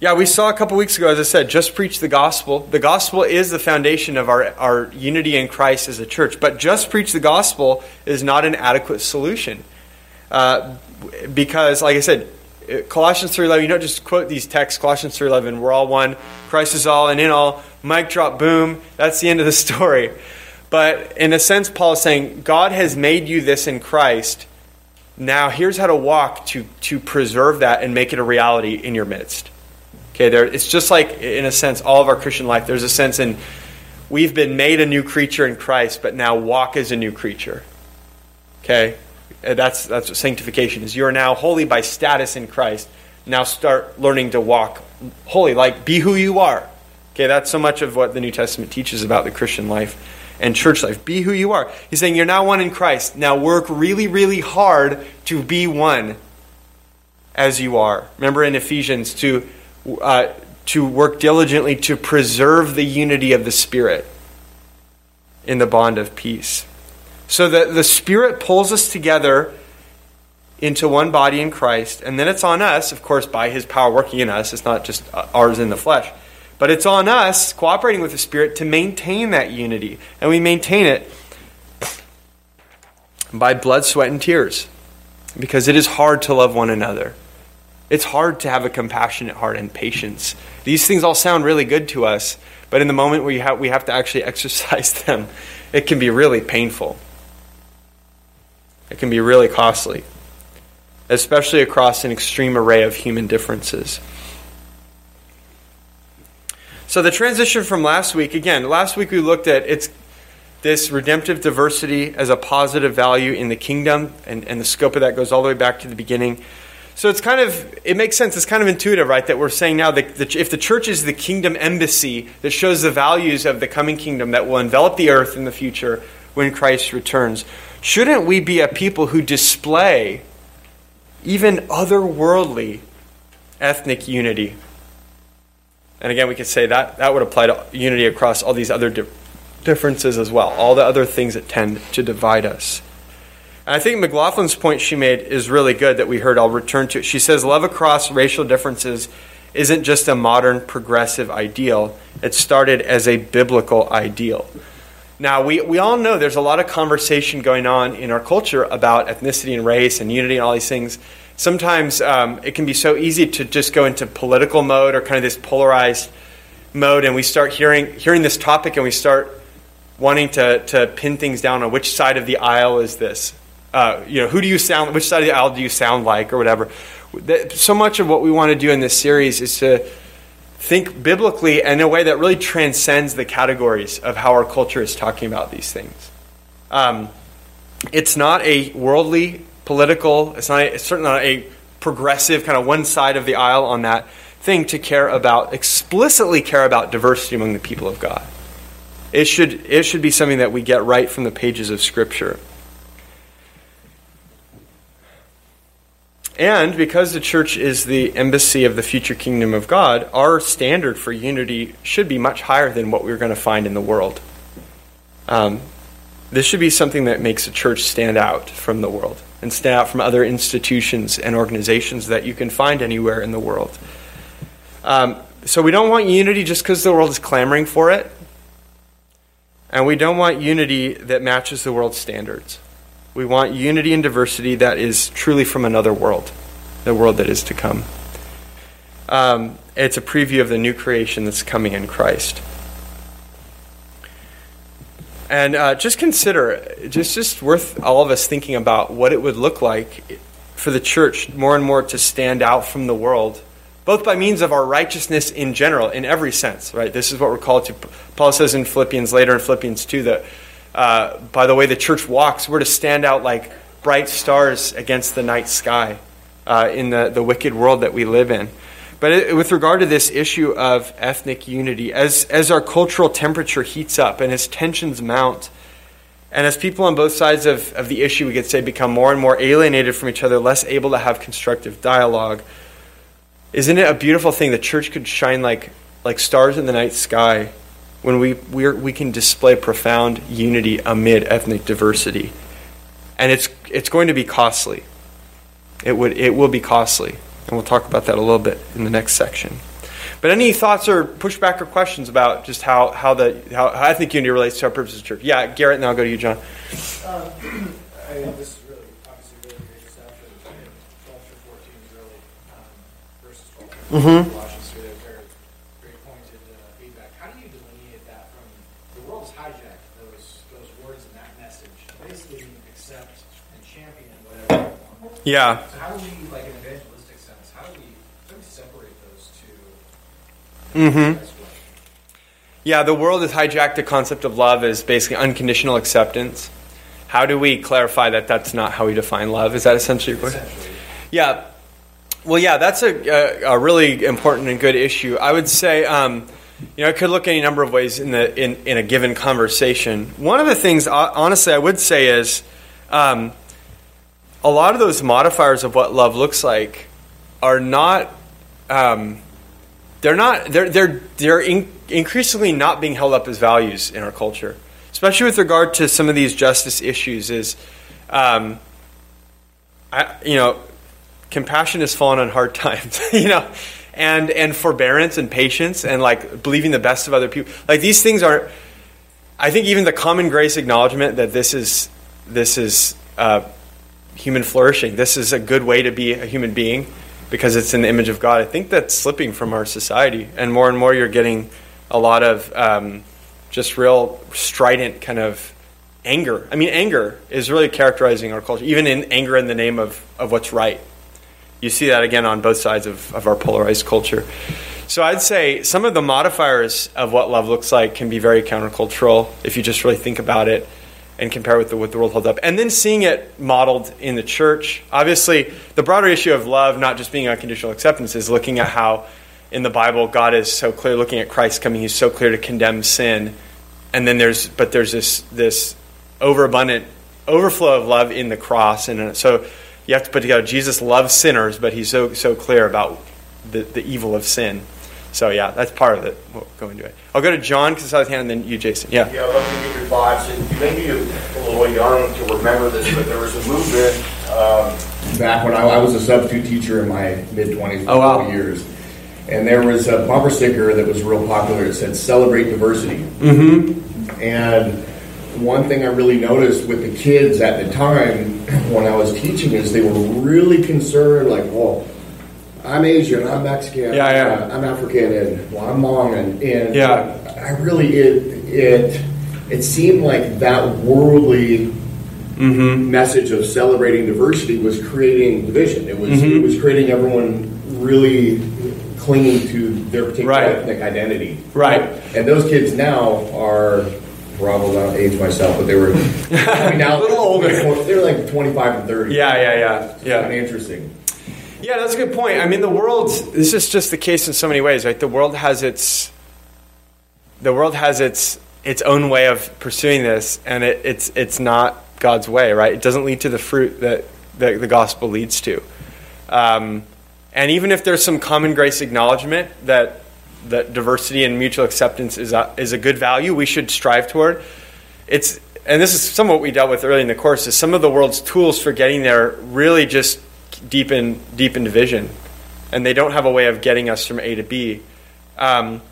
yeah, we saw a couple weeks ago, as I said, just preach the gospel. The gospel is the foundation of our, our unity in Christ as a church, but just preach the gospel is not an adequate solution. Uh, because, like I said, Colossians 3.11, you don't just quote these texts, Colossians 3.11, we're all one, Christ is all and in all, mic drop, boom, that's the end of the story. But in a sense, Paul is saying, God has made you this in Christ. Now here's how to walk to, to preserve that and make it a reality in your midst. Okay, there, it's just like, in a sense, all of our Christian life. There's a sense in we've been made a new creature in Christ, but now walk as a new creature. Okay, that's that's what sanctification is. You are now holy by status in Christ. Now start learning to walk holy, like be who you are. Okay, that's so much of what the New Testament teaches about the Christian life and church life. Be who you are. He's saying you're now one in Christ. Now work really, really hard to be one as you are. Remember in Ephesians to uh, to work diligently to preserve the unity of the Spirit in the bond of peace. So that the Spirit pulls us together into one body in Christ, and then it's on us, of course, by His power working in us. It's not just uh, ours in the flesh. But it's on us, cooperating with the Spirit, to maintain that unity. And we maintain it by blood, sweat, and tears. Because it is hard to love one another. It's hard to have a compassionate heart and patience. These things all sound really good to us, but in the moment we have, we have to actually exercise them, it can be really painful. It can be really costly, especially across an extreme array of human differences. So, the transition from last week, again, last week we looked at it's this redemptive diversity as a positive value in the kingdom, and, and the scope of that goes all the way back to the beginning. So it's kind of, it makes sense. It's kind of intuitive, right? That we're saying now that the, if the church is the kingdom embassy that shows the values of the coming kingdom that will envelop the earth in the future when Christ returns, shouldn't we be a people who display even otherworldly ethnic unity? And again, we could say that that would apply to unity across all these other di- differences as well, all the other things that tend to divide us. And I think McLaughlin's point she made is really good that we heard. I'll return to it. She says, Love across racial differences isn't just a modern progressive ideal, it started as a biblical ideal. Now, we, we all know there's a lot of conversation going on in our culture about ethnicity and race and unity and all these things. Sometimes um, it can be so easy to just go into political mode or kind of this polarized mode, and we start hearing, hearing this topic and we start wanting to, to pin things down on which side of the aisle is this uh, you know, who do you sound, which side of the aisle do you sound like, or whatever. So much of what we want to do in this series is to think biblically in a way that really transcends the categories of how our culture is talking about these things. Um, it's not a worldly, political, it's, not a, it's certainly not a progressive kind of one side of the aisle on that thing to care about, explicitly care about diversity among the people of God. It should, it should be something that we get right from the pages of Scripture. And because the church is the embassy of the future kingdom of God, our standard for unity should be much higher than what we're going to find in the world. Um, this should be something that makes a church stand out from the world and stand out from other institutions and organizations that you can find anywhere in the world. Um, so we don't want unity just because the world is clamoring for it. And we don't want unity that matches the world's standards. We want unity and diversity that is truly from another world, the world that is to come. Um, it's a preview of the new creation that's coming in Christ. And uh, just consider, just just worth all of us thinking about what it would look like for the church more and more to stand out from the world, both by means of our righteousness in general, in every sense. Right? This is what we're called to. Paul says in Philippians later in Philippians two that uh, by the way the church walks, we're to stand out like bright stars against the night sky uh, in the, the wicked world that we live in. But it, with regard to this issue of ethnic unity, as, as our cultural temperature heats up and as tensions mount, and as people on both sides of, of the issue, we could say, become more and more alienated from each other, less able to have constructive dialogue, isn't it a beautiful thing? The church could shine like, like stars in the night sky when we, we we can display profound unity amid ethnic diversity. And it's, it's going to be costly. It, would, it will be costly. And we'll talk about that a little bit in the next section. But any thoughts or pushback or questions about just how, how, the, how, how ethnic unity relates to our purposes of church? Yeah, Garrett, and I'll go to you, John. Um, I, this is really, obviously, really great stuff. 12 through 14 is really, um, verses 12 through mm-hmm. Yeah. So how do we, like in evangelistic sense, how do we, how do we separate those two? Mm-hmm. Yeah, the world has hijacked the concept of love as basically unconditional acceptance. How do we clarify that that's not how we define love? Is that essentially your question? Yeah. Well, yeah, that's a, a, a, really important and good issue. I would say, um, you know, it could look any number of ways in the in, in a given conversation. One of the things, honestly, I would say is um, a lot of those modifiers of what love looks like are not um, they're not they're they're they're in, increasingly not being held up as values in our culture especially with regard to some of these justice issues is um, I, you know compassion has fallen on hard times you know and and forbearance and patience and like believing the best of other people. Like these things are i think even the common grace acknowledgement that this is this is uh, human flourishing. This is a good way to be a human being because it's in the image of God. I think that's slipping from our society, and more and more you're getting a lot of um, just real strident kind of anger. I mean, anger is really characterizing our culture, even in anger in the name of, of what's right. You see that again on both sides of, of our polarized culture. So I'd say some of the modifiers of what love looks like can be very countercultural if you just really think about it and compare with the, what the world holds up. And then seeing it modeled in the church. Obviously, the broader issue of love, not just being unconditional acceptance, is looking at how in the Bible God is so clear, looking at Christ coming, he's so clear to condemn sin. And then there's, but there's this, this overabundant overflow of love in the cross. And uh, so you have to put together Jesus loves sinners, but he's so, so clear about the, the evil of sin. So yeah, that's part of it. We'll go into it. I'll go to John because I saw his hand, and then you, Jason. Yeah. Yeah, I'd love to get your thoughts. And you may be a, a little young to remember this, but there was a movement um, back when I, I was a substitute teacher in my mid 20s for Oh, wow. years. And there was a bumper sticker that was real popular. It said "Celebrate Diversity." Mm-hmm. And one thing I really noticed with the kids at the time when I was teaching is they were really concerned, like, "Well, I'm Asian, I'm Mexican, Yeah, yeah. uh, I'm African, and well, I'm Hmong," and, and Yeah. I really it it it seemed like that worldly Mm-hmm. message of celebrating diversity was creating division. It was Mhm. it was creating everyone really clinging to their particular Right. ethnic identity. Right. And those kids now are probably not age myself, but they were I mean, now A little older. They're like twenty five and thirty. Yeah, yeah, yeah, yeah. Kind of interesting. Yeah, that's a good point. I mean, the world. This is just the case in so many ways, right? The world has its. The world has its its own way of pursuing this, and it, it's it's not God's way, right? It doesn't lead to the fruit that, that the gospel leads to. Um, and even if there's some common grace acknowledgement that that diversity and mutual acceptance is a, is a good value, we should strive toward. It's and this is some of what we dealt with early in the course. Is some of the world's tools for getting there really just deepen deepen division, and they don't have a way of getting us from A to B. Um,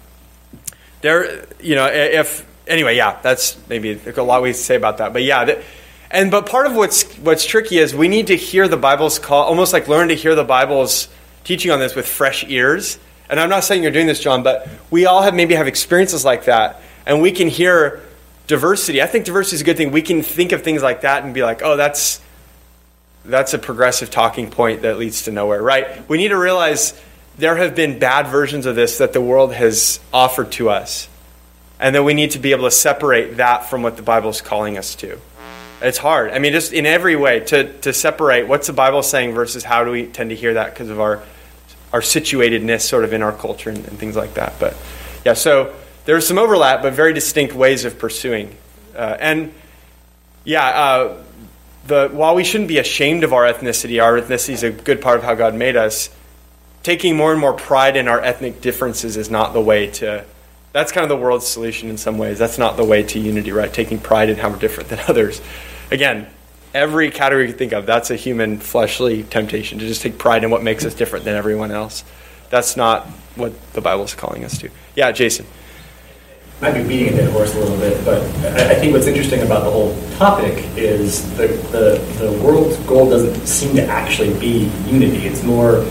there, you know, if anyway, yeah, that's maybe a lot we say about that, but yeah, that, and but part of what's what's tricky is we need to hear the Bible's call, almost like learn to hear the Bible's teaching on this with fresh ears. And I'm not saying you're doing this, John, but we all have maybe have experiences like that, and we can hear diversity. I think diversity is a good thing. We can think of things like that and be like, oh, that's that's a progressive talking point that leads to nowhere, right? We need to realize there have been bad versions of this that the world has offered to us, and that we need to be able to separate that from what the Bible is calling us to. It's hard. I mean, just in every way to, to separate what's the Bible saying versus how do we tend to hear that because of our our situatedness sort of in our culture and, and things like that. But yeah, so there's some overlap, but very distinct ways of pursuing. Uh, and yeah, uh, the while we shouldn't be ashamed of our ethnicity, our ethnicity is a good part of how God made us. Taking more and more pride in our ethnic differences is not the way to. That's kind of the world's solution in some ways. That's not the way to unity, right? Taking pride in how we're different than others. Again, every category you think of, that's a human fleshly temptation to just take pride in what makes us different than everyone else. That's not what the Bible is calling us to. Yeah, Jason. Might be beating a dead horse a little bit, but I I think what's interesting about the whole topic is the, the, the world's goal doesn't seem to actually be unity. It's more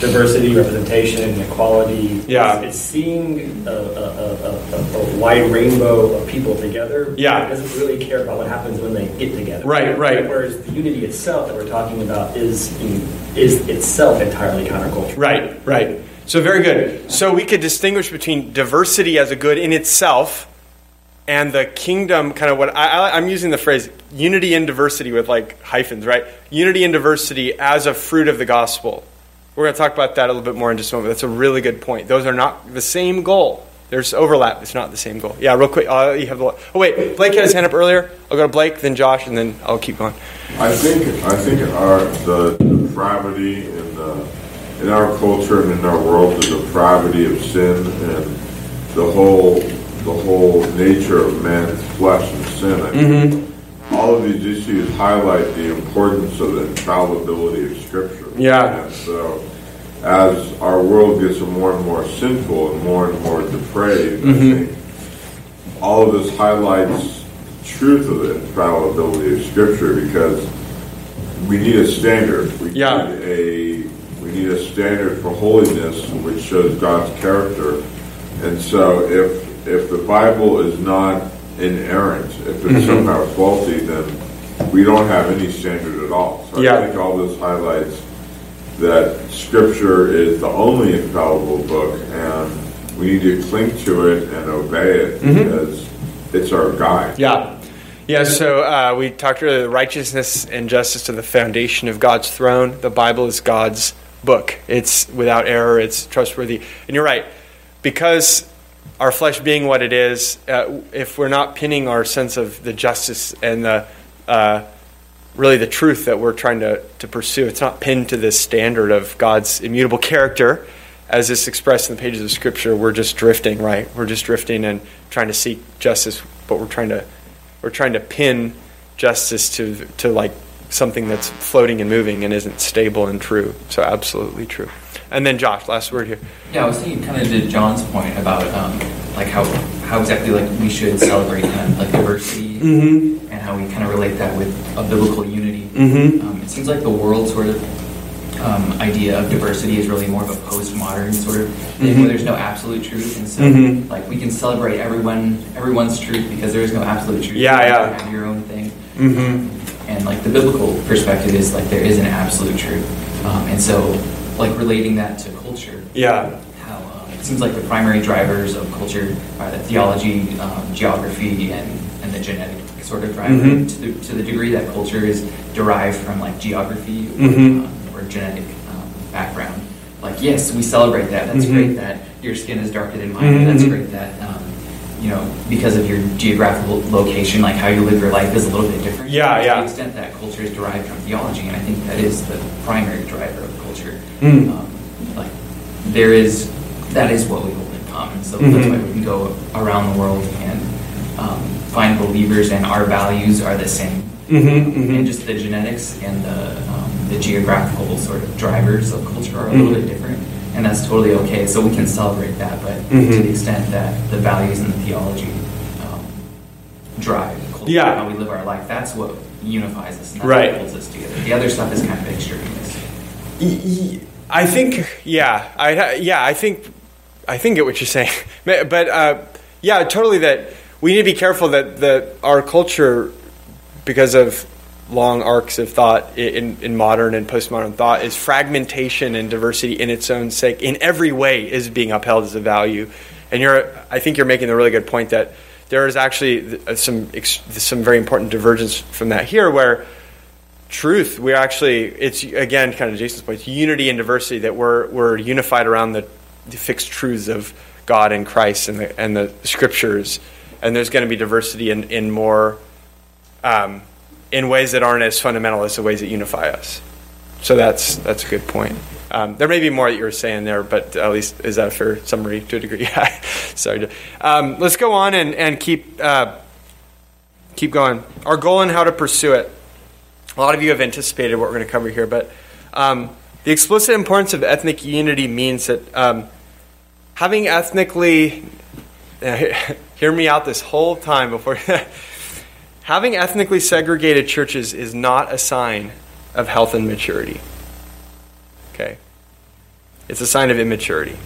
diversity, representation, equality. Yeah. It's, it's seeing a, a, a, a, wide rainbow of people together. Yeah. It doesn't really care about what happens when they get together. Right, right. Whereas the unity itself that we're talking about is, is itself entirely countercultural. Right, right. So very good. So we could distinguish between diversity as a good in itself and the kingdom kind of what I, I'm using the phrase unity and diversity with like hyphens, right? Unity and diversity as a fruit of the gospel. We're going to talk about that a little bit more in just a moment. That's a really good point. Those are not the same goal. There's overlap. It's not the same goal. Yeah, real quick. Uh, you have the, oh wait, Blake had his hand up earlier. I'll go to Blake, then Josh, and then I'll keep going. I think I think our the depravity and the in our culture and in our world, the depravity of sin and the whole the whole nature of man's flesh and sin. I think mm-hmm. all of these issues highlight the importance of the infallibility of Scripture. Yeah. And so, as our world gets more and more sinful and more and more depraved, I mm-hmm. think all of this highlights the truth of the infallibility of Scripture because we need a standard. We Yeah. need a need a standard for holiness which shows God's character. And so if if the Bible is not inerrant, if it's somehow faulty, then we don't have any standard at all. So Yeah. I think all this highlights that Scripture is the only infallible book, and we need to cling to it and obey it Mhm. because it's our guide. Yeah. Yeah, so uh, we talked earlier righteousness and justice to the foundation of God's throne. The Bible is God's book, it's without error, it's trustworthy. And you're right, because our flesh being what it is, uh, if we're not pinning our sense of the justice and the uh, really the truth that we're trying to, to pursue, it's not pinned to this standard of God's immutable character as is expressed in the pages of Scripture, we're just drifting, right? We're just drifting and trying to seek justice, but we're trying to we're trying to pin justice to to like something that's floating and moving and isn't stable and true. So absolutely true. And then Josh, last word here. Yeah, I was thinking kind of to John's point about um, like how how exactly like we should celebrate kind of like diversity Mhm. and how we kind of relate that with a biblical unity. Mhm. Um, it seems like the world sort of um, idea of diversity is really more of a postmodern sort of thing Mhm. where there's no absolute truth, and so Mhm. like we can celebrate everyone everyone's truth because there is no absolute truth. Yeah, You yeah. Have your own thing. Mhm. And like the biblical perspective is like there is an absolute truth, um, and so like relating that to culture. Yeah. How um, it seems like the primary drivers of culture are the theology, um, geography, and and the genetic sort of driver. Mhm. To, the, to the degree that culture is derived from like geography or, Mhm. um, or genetic um, background, like yes, we celebrate that. That's Mhm. great that your skin is darker than mine. Mhm. That's great that. You know, because of your geographical location, like how you live your life is a little bit different. Yeah, to yeah. the extent that culture is derived from theology, and I think that is the primary driver of culture. Mm. Um, like there is, that is what we hold in common. So Mhm. that's why we can go around the world and um, find believers, and our values are the same. Mhm, mhm. And just the genetics and the um, the geographical sort of drivers of culture are a little Mhm. bit different, and that's totally okay. So we can celebrate that, but Mhm. to the extent that the values and the theology um, drive culture, Yeah. how we live our life, that's what unifies us, and that's Right. what holds us together. The other stuff is kind of extraneous. I think, yeah, I yeah, I think, I think get what you're saying, but uh, yeah, totally. That we need to be careful that the our culture, because of long arcs of thought in, in modern and postmodern thought, is fragmentation and diversity in its own sake in every way is being upheld as a value, and you're, I think you're making a really good point that there is actually some some very important divergence from that here where truth we're actually it's again kind of jason's point unity and diversity that we're we're unified around the, the fixed truths of god and christ and the and the scriptures. And there's going to be diversity in in more um, in ways that aren't as fundamental as the ways that unify us so that's that's a good point um, there may be more that you were saying there, but at least is that a fair summary to a degree? Sorry. to- Um, let's go on and, and keep uh, keep going. Our goal and how to pursue it. A lot of you have anticipated what we're going to cover here, but um, the explicit importance of ethnic unity means that um, having ethnically, hear me out this whole time before, having ethnically segregated churches is not a sign of health and maturity. Okay? It's a sign of immaturity.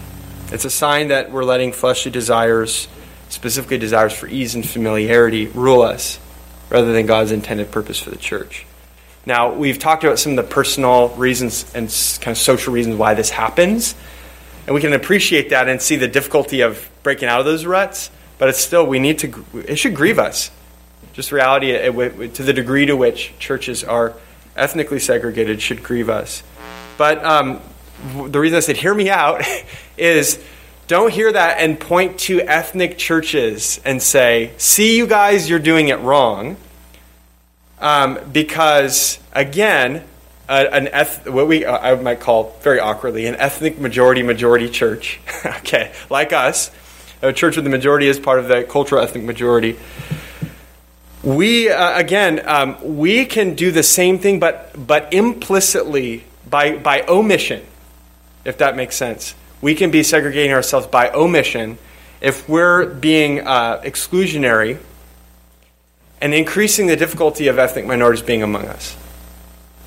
It's a sign that we're letting fleshly desires, specifically desires for ease and familiarity, rule us rather than God's intended purpose for the church. Now, we've talked about some of the personal reasons and kind of social reasons why this happens, and we can appreciate that and see the difficulty of breaking out of those ruts, but it's still, we need to, it should grieve us. Just reality, uh, to the degree to which churches are ethnically segregated, should grieve us. But um, the reason I said, hear me out, is don't hear that and point to ethnic churches and say, see, you guys, you're doing it wrong. Um, because, again, a, an eth- what we uh, I might call very awkwardly an ethnic majority majority church, okay, like us, a church where the majority is part of the cultural ethnic majority. We uh, again, um, we can do the same thing, but but implicitly by by omission, if that makes sense. We can be segregating ourselves by omission if we're being uh, exclusionary and increasing the difficulty of ethnic minorities being among us.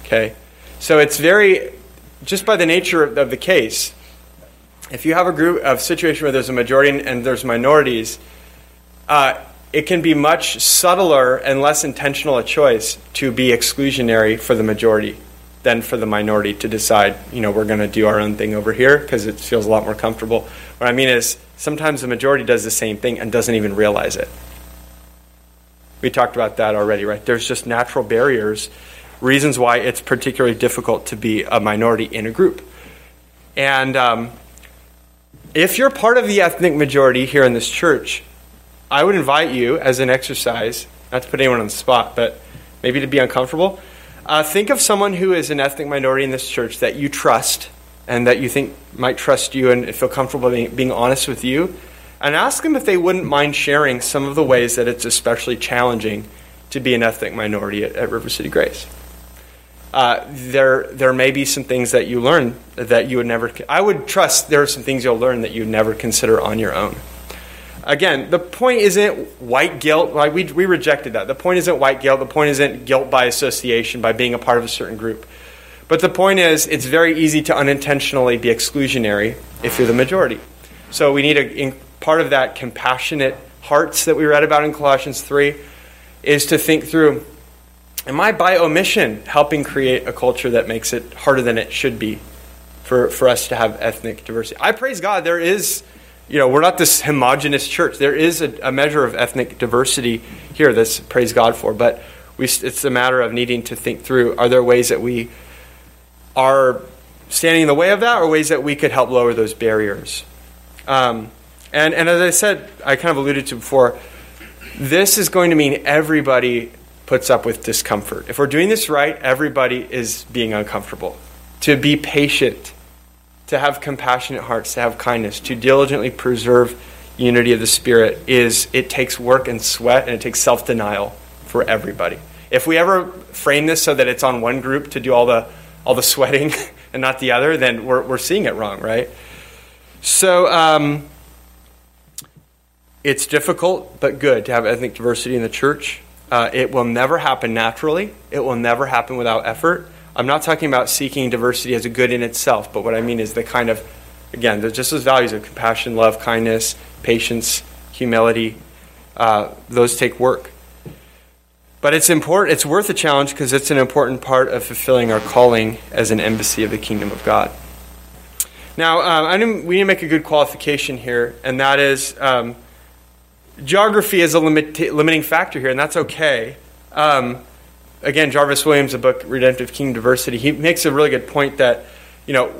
Okay? So it's very, just by the nature of, of the case, if you have a group of situation where there's a majority and there's minorities, uh, it can be much subtler and less intentional a choice to be exclusionary for the majority than for the minority to decide, you know, we're going to do our own thing over here because it feels a lot more comfortable. What I mean is, sometimes the majority does the same thing and doesn't even realize it. We talked about that already, right? There's just natural barriers, reasons why it's particularly difficult to be a minority in a group. And um, if you're part of the ethnic majority here in this church, I would invite you as an exercise, not to put anyone on the spot, but maybe to be uncomfortable. Uh, think of someone who is an ethnic minority in this church that you trust and that you think might trust you and feel comfortable being, being honest with you and ask them if they wouldn't mind sharing some of the ways that it's especially challenging to be an ethnic minority at, at River City Grace. Uh, there, there may be some things that you learn that you would never. I would trust there are some things you'll learn that you'd never consider on your own. Again, the point isn't white guilt. Like we, we rejected that. The point isn't white guilt. The point isn't guilt by association, by being a part of a certain group. But the point is, it's very easy to unintentionally be exclusionary if you're the majority. So we need a, part of that compassionate hearts that we read about in Colossians 3 is to think through am I by omission helping create a culture that makes it harder than it should be for, for us to have ethnic diversity? I praise God, there is, you know, we're not this homogenous church. There is a, a measure of ethnic diversity here that's praise God for, but we, it's a matter of needing to think through are there ways that we are standing in the way of that or ways that we could help lower those barriers? Um, and, and as I said, I kind of alluded to before, this is going to mean everybody puts up with discomfort. If we're doing this right, everybody is being uncomfortable. To be patient, to have compassionate hearts, to have kindness, to diligently preserve unity of the Spirit is it takes work and sweat and it takes self denial for everybody. If we ever frame this so that it's on one group to do all the all the sweating and not the other, then we're, we're seeing it wrong, right? So, um, it's difficult but good to have ethnic diversity in the church. Uh, it will never happen naturally, it will never happen without effort. I'm not talking about seeking diversity as a good in itself, but what I mean is the kind of, again, just those values of compassion, love, kindness, patience, humility. Uh, those take work. But it's important, it's worth a challenge because it's an important part of fulfilling our calling as an embassy of the kingdom of God. Now, um, I we need to make a good qualification here, and that is um, geography is a limit, limiting factor here, and that's okay. Um, again, Jarvis Williams, the book Redemptive Kingdom Diversity, he makes a really good point that, you know,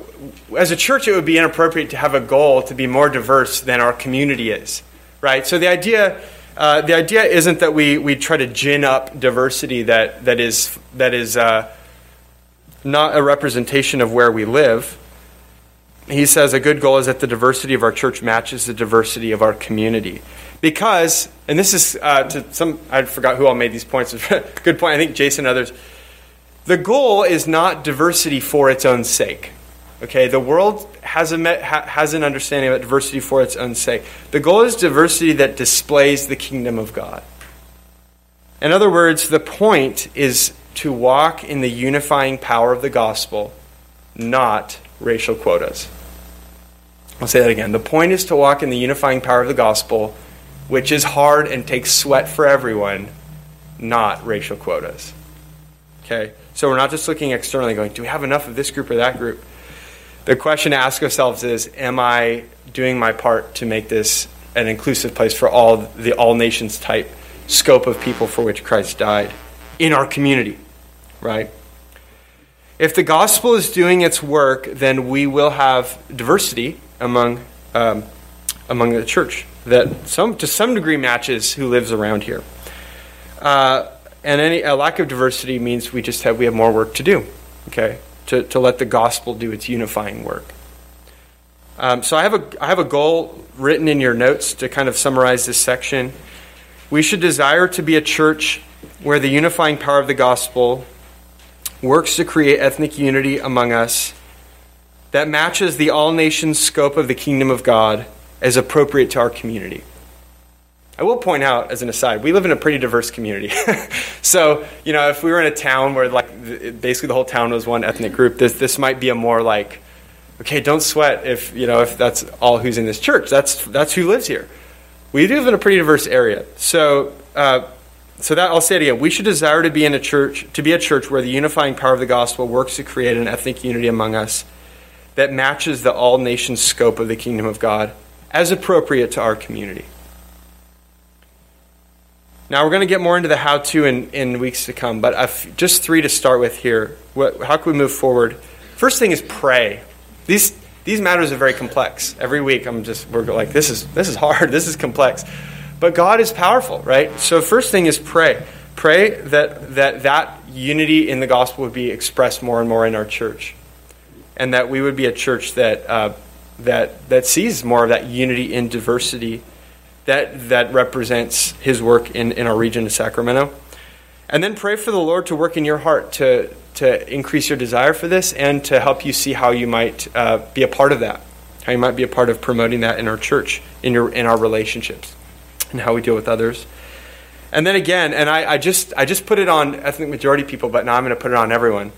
as a church, it would be inappropriate to have a goal to be more diverse than our community is, right? So the idea, uh, the idea isn't that we, we try to gin up diversity that, that is, that is uh, not a representation of where we live. He says a good goal is that the diversity of our church matches the diversity of our community. Because, and this is uh, to some, I forgot who all made these points. Good point. I think Jason and others. The goal is not diversity for its own sake. Okay, the world has, a, has an understanding about diversity for its own sake. The goal is diversity that displays the kingdom of God. In other words, the point is to walk in the unifying power of the gospel, not racial quotas. I'll say that again. The point is to walk in the unifying power of the gospel, which is hard and takes sweat for everyone, not racial quotas. Okay? So we're not just looking externally going, do we have enough of this group or that group? The question to ask ourselves is, am I doing my part to make this an inclusive place for all the all nations type scope of people for which Christ died in our community? Right? If the gospel is doing its work, then we will have diversity among um, among the church that some to some degree matches who lives around here. Uh, and any a lack of diversity means we just have we have more work to do. Okay, to to let the gospel do its unifying work. Um, so I have a I have a goal written in your notes to kind of summarize this section. We should desire to be a church where the unifying power of the gospel works to create ethnic unity among us that matches the all nations scope of the kingdom of God as appropriate to our community. I will point out, as an aside, we live in a pretty diverse community. so, you know, if we were in a town where, like, basically the whole town was one ethnic group, this, this might be a more like, okay, don't sweat if, you know, if that's all who's in this church. That's, that's who lives here. We do live in a pretty diverse area. So, uh, so that I'll say it again. We should desire to be in a church, to be a church where the unifying power of the gospel works to create an ethnic unity among us that matches the all nations scope of the kingdom of God as appropriate to our community. Now we're going to get more into the how to in, in weeks to come, but I've, just three to start with here. What, how can we move forward? First thing is pray. These these matters are very complex. Every week I'm just we're like this is this is hard. This is complex, but God is powerful, right? So first thing is pray. Pray that that that unity in the gospel would be expressed more and more in our church, and that we would be a church that uh, that that sees more of that unity in diversity that, that represents his work in, in our region of Sacramento. And then pray for the Lord to work in your heart to, to increase your desire for this and to help you see how you might uh, be a part of that, how you might be a part of promoting that in our church, in, your, in our relationships, and how we deal with others. And then again, and I, I, just, I just put it on ethnic majority people, but now I'm going to put it on everyone.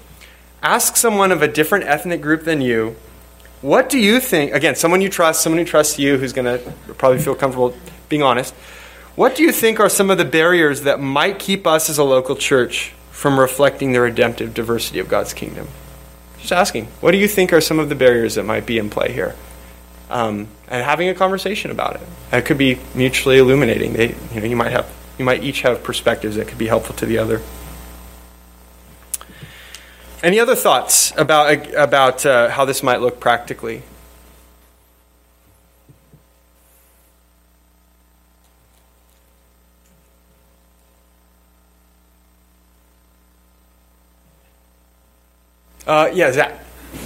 Ask someone of a different ethnic group than you, what do you think? Again, someone you trust, someone who trusts you, who's going to probably feel comfortable being honest. What do you think are some of the barriers that might keep us as a local church from reflecting the redemptive diversity of God's kingdom? Just asking. What do you think are some of the barriers that might be in play here? Um, and having a conversation about it. It could be mutually illuminating. They, you know, you might have, you might each have perspectives that could be helpful to the other. Any other thoughts about about uh, how this might look practically? Uh, yeah, Zach.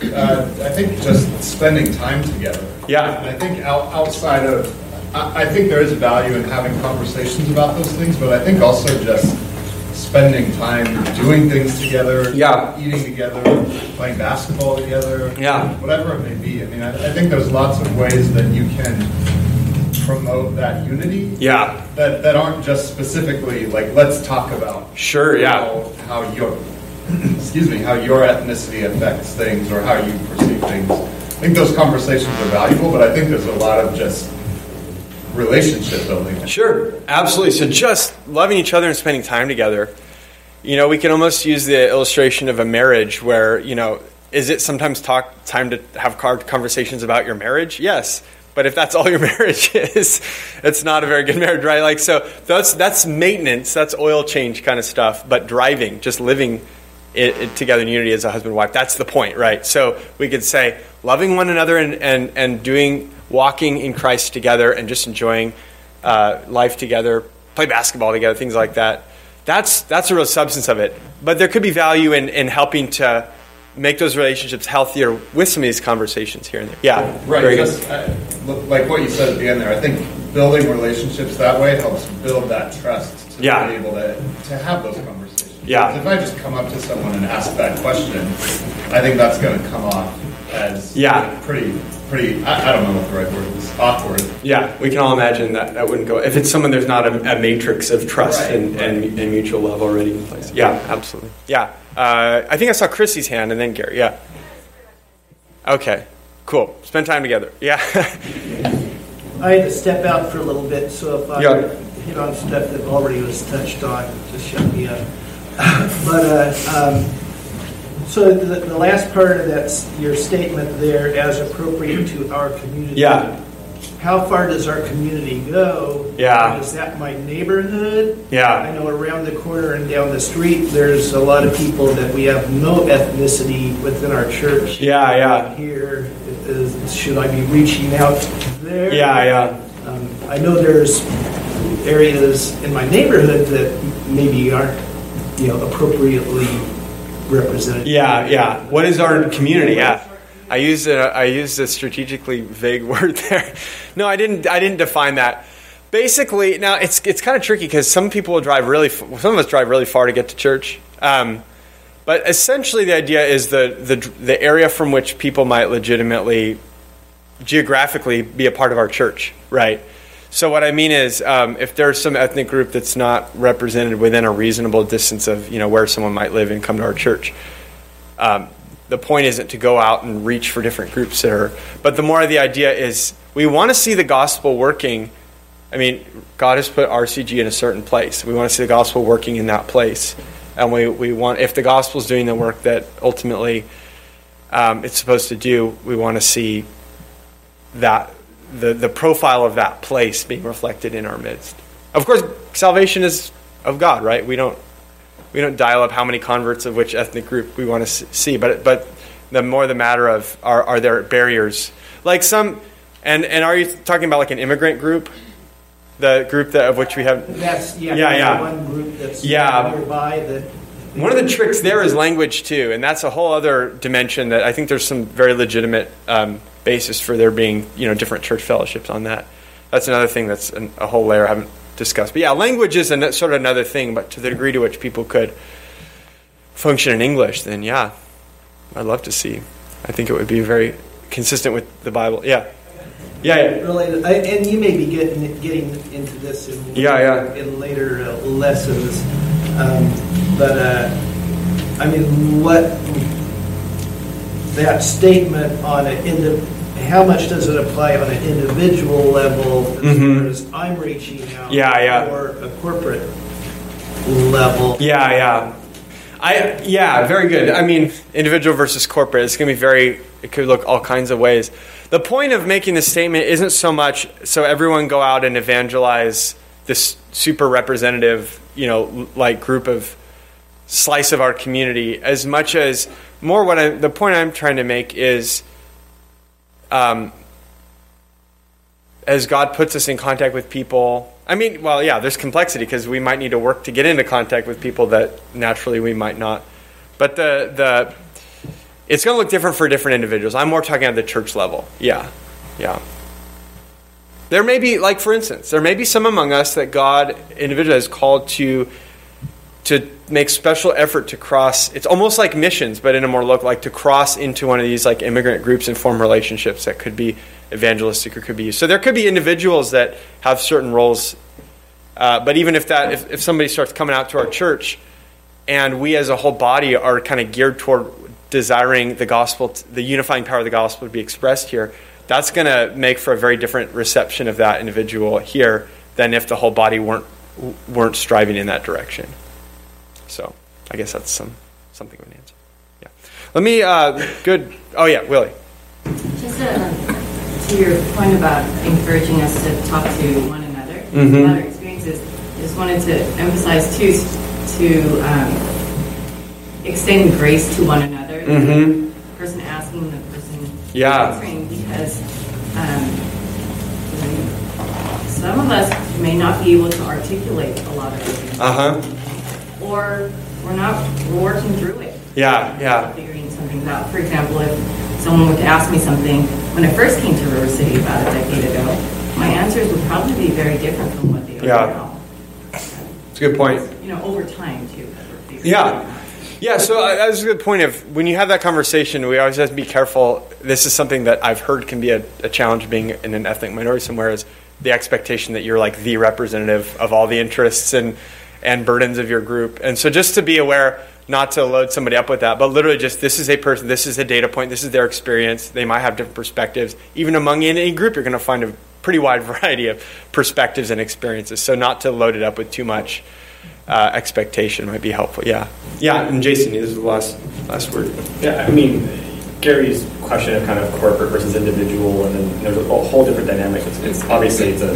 Uh, I think just spending time together. Yeah. I think out, outside of, I, I, think there is value in having conversations about those things, but I think also just spending time doing things together. Yeah. Eating together, playing basketball together. Yeah. Whatever it may be. I mean, I, I think there's lots of ways that you can promote that unity. Yeah. That, that aren't just specifically like, let's talk about. Sure, yeah. How, how you're excuse me, how your ethnicity affects things or how you perceive things. I think those conversations are valuable, but I think there's a lot of just relationship building. Sure, absolutely. So just loving each other and spending time together. You know, we can almost use the illustration of a marriage where, you know, is it sometimes talk time to have conversations about your marriage? Yes. But if that's all your marriage is, it's not a very good marriage, right? Like so that's that's maintenance, that's oil change kind of stuff, but driving, just living it, it, together in unity as a husband and wife. That's the point, right? So we could say loving one another and, and, and doing, walking in Christ together and just enjoying uh, life together, play basketball together, things like that. That's, that's a real substance of it. But there could be value in, in helping to make those relationships healthier with some of these conversations here and there. Yeah, right. Just, uh, like what you said at the end there, I think building relationships that way helps build that trust to yeah. be able to, to have those conversations. Yeah. If I just come up to someone and ask that question, I think that's going to come off as yeah. pretty, pretty. I, I, don't know what the right word is. Awkward. Yeah, we can all imagine that that wouldn't go. If it's someone there's not a, a matrix of trust right, and, right. And, and, mutual love already in place. Yeah, absolutely. Yeah, uh, I think I saw Chrissy's hand and then Gary. Yeah. Okay. Cool. Spend time together. Yeah. I had to step out for a little bit, so if I yeah. hit on stuff that already was touched on, just shut me up. but uh, um, so the, the, last part of that your statement there, as appropriate to our community. Yeah. How far does our community go? Yeah. Is that my neighborhood? Yeah. I know around the corner and down the street, there's a lot of people that we have no ethnicity within our church. Yeah, yeah. Here, is, should I be reaching out there? Yeah, yeah. Um, I know there's areas in my neighborhood that maybe aren't you know, appropriately represented. Yeah, yeah. What is our community? Yeah. I used a, I used a strategically vague word there. No, I didn't. I didn't define that. Basically, now it's it's kind of tricky because some people will drive really. Some of us drive really far to get to church. Um, but essentially, the idea is the, the the area from which people might legitimately, geographically, be a part of our church, right? So what I mean is, um, if there's some ethnic group that's not represented within a reasonable distance of you know where someone might live and come to our church, um, the point isn't to go out and reach for different groups there. But the more the idea is, we want to see the gospel working I mean, God has put RCG in a certain place. We want to see the gospel working in that place. And we, we want, if the gospel is doing the work that ultimately um, it's supposed to do, we want to see that the, the profile of that place being reflected in our midst. Of course, salvation is of God, right? We don't we don't dial up how many converts of which ethnic group we want to see, but but the more the matter of are are there barriers like some and and are you talking about like an immigrant group, the group that of which we have? That's yeah, yeah, yeah. one group that's Yeah. nearby that. One of the tricks there is language too, and that's a whole other dimension that I think there's some very legitimate um, basis for there being you know different church fellowships on that. That's another thing that's an, a whole layer I haven't discussed. But yeah, language is an, sort of another thing. But to the degree to which people could function in English, then yeah, I'd love to see. I think it would be very consistent with the Bible. Yeah, yeah, yeah. related, I- and you may be getting getting into this in Yeah, yeah. in later uh, lessons, um, but uh, I mean, what that statement on an how much does it apply on an individual level as Mhm. far as I'm reaching out, Yeah, yeah. or a corporate level? Yeah, yeah. I yeah, very good. I mean, individual versus corporate. It's going to be very. It could look all kinds of ways. The point of making this statement isn't so much so everyone go out and evangelize this super representative, you know, like group of slice of our community, as much as more. What I the point I'm trying to make is, um, as God puts us in contact with people. I mean, well, yeah, there's complexity because we might need to work to get into contact with people that naturally we might not. But the the it's going to look different for different individuals. I'm more talking at the church level. Yeah, yeah. There may be, like for instance, there may be some among us that God individually has called to to make special effort to cross. It's almost like missions, but in a more local, like to cross into one of these like immigrant groups and form relationships that could be evangelistic or could be used. So there could be individuals that have certain roles. Uh, but even if that, if, if somebody starts coming out to our church, and we as a whole body are kind of geared toward desiring the gospel, the unifying power of the gospel to be expressed here, that's going to make for a very different reception of that individual here than if the whole body weren't weren't striving in that direction. So I guess that's some something of an answer. Yeah. Let me. Uh, good. Oh yeah, Willie. Just uh, to your point about encouraging us to talk to one another Mhm. about our experiences, I just wanted to emphasize too to um, extend grace to one another. Mhm. The person asking, the person Yeah. answering, because um, some of us may not be able to articulate a lot of things, Uh huh. Or we're not we're working through it Yeah. Yeah. figuring something out. For example, if someone were to ask me something when I first came to River City about a decade ago, my answers would probably be very different from what they are Yeah. now. It's a good point. You know, over time too. as we're figuring it Yeah. Yeah, so uh, that's a good point. Of when you have that conversation, we always have to be careful. This is something that I've heard can be a, a challenge being in an ethnic minority somewhere is the expectation that you're like the representative of all the interests and and burdens of your group. And so just to be aware, not to load somebody up with that, but literally just this is a person, this is a data point, this is their experience. They might have different perspectives. Even among any group, you're going to find a pretty wide variety of perspectives and experiences. So not to load it up with too much uh, expectation might be helpful. Yeah, yeah. And Jason, this is the last last word. Yeah, I mean, Gary's question of kind of corporate versus individual, and then there's a whole different dynamic. It's, it's obviously it's a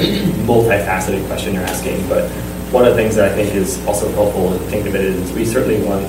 multifaceted question you're asking, but one of the things that I think is also helpful to think of it is we certainly want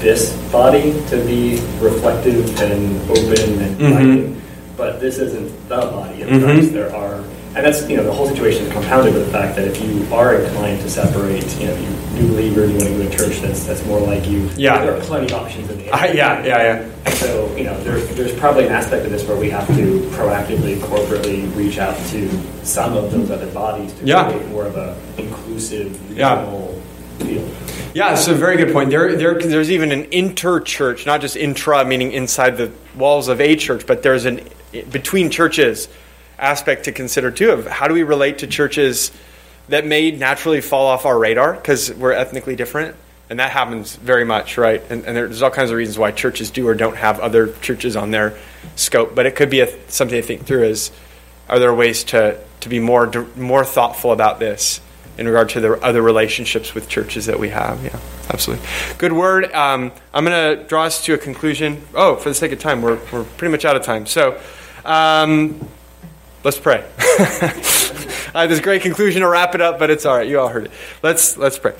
this body to be reflective and open and Mhm. but this isn't the body of Mhm. Christ. There are, and that's you know the whole situation is compounded with the fact that if you are inclined to separate, you know, you new believer, you want to go to a church that's that's more like you. Yeah. there are plenty of options in the Uh, yeah, yeah, yeah. so, you know, there's, there's probably an aspect of this where we have to proactively, corporately reach out to some of those other bodies to Yeah. create more of a inclusive, Yeah. regional feel. Yeah, it's a very good point. There, there, there's even an inter-church, not just intra, meaning inside the walls of a church, but there's an between churches aspect to consider too. Of how do we relate to churches that may naturally fall off our radar because we're ethnically different, and that happens very much, right? And, and there's all kinds of reasons why churches do or don't have other churches on their scope. But it could be a, something to think through: is are there ways to to be more more thoughtful about this in regard to the other relationships with churches that we have. Yeah, absolutely. Good word. Um, I'm going to draw us to a conclusion. Oh, for the sake of time, we're, we're pretty much out of time. So um, let's pray. I have this great conclusion to wrap it up, but it's all right. You all heard it. Let's, let's pray.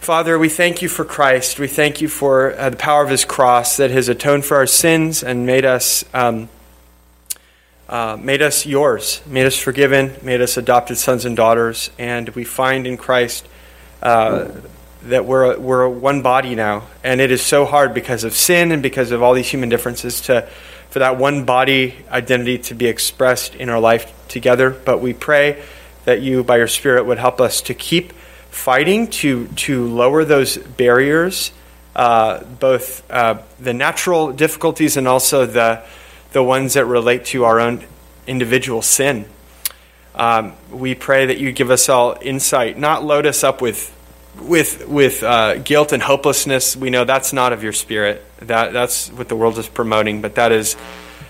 Father, we thank you for Christ. We thank you for uh, the power of his cross that has atoned for our sins and made us. Um, uh, made us yours, made us forgiven, made us adopted sons and daughters, and we find in Christ uh, that we're, we're one body now. And it is so hard because of sin and because of all these human differences to, for that one body identity to be expressed in our life together. But we pray that you, by your Spirit, would help us to keep fighting to, to lower those barriers, uh, both uh, the natural difficulties and also the the ones that relate to our own individual sin. Um, we pray that you give us all insight, not load us up with with with uh, guilt and hopelessness. We know that's not of your spirit. That that's what the world is promoting, but that is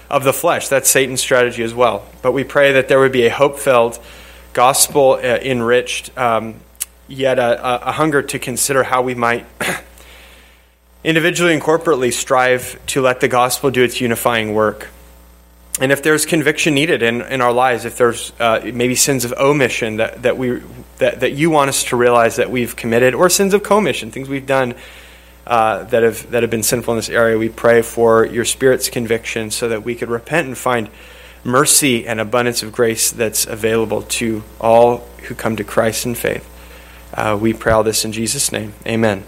of the flesh. That's Satan's strategy as well. But we pray that there would be a hope-filled, gospel-enriched, um, yet a, a hunger to consider how we might individually and corporately strive to let the gospel do its unifying work. And if there's conviction needed in, in our lives, if there's uh, maybe sins of omission that, that, we, that, that you want us to realize that we've committed, or sins of commission, things we've done uh, that, have, that have been sinful in this area, we pray for your Spirit's conviction so that we could repent and find mercy and abundance of grace that's available to all who come to Christ in faith. Uh, we pray all this in Jesus' name. Amen.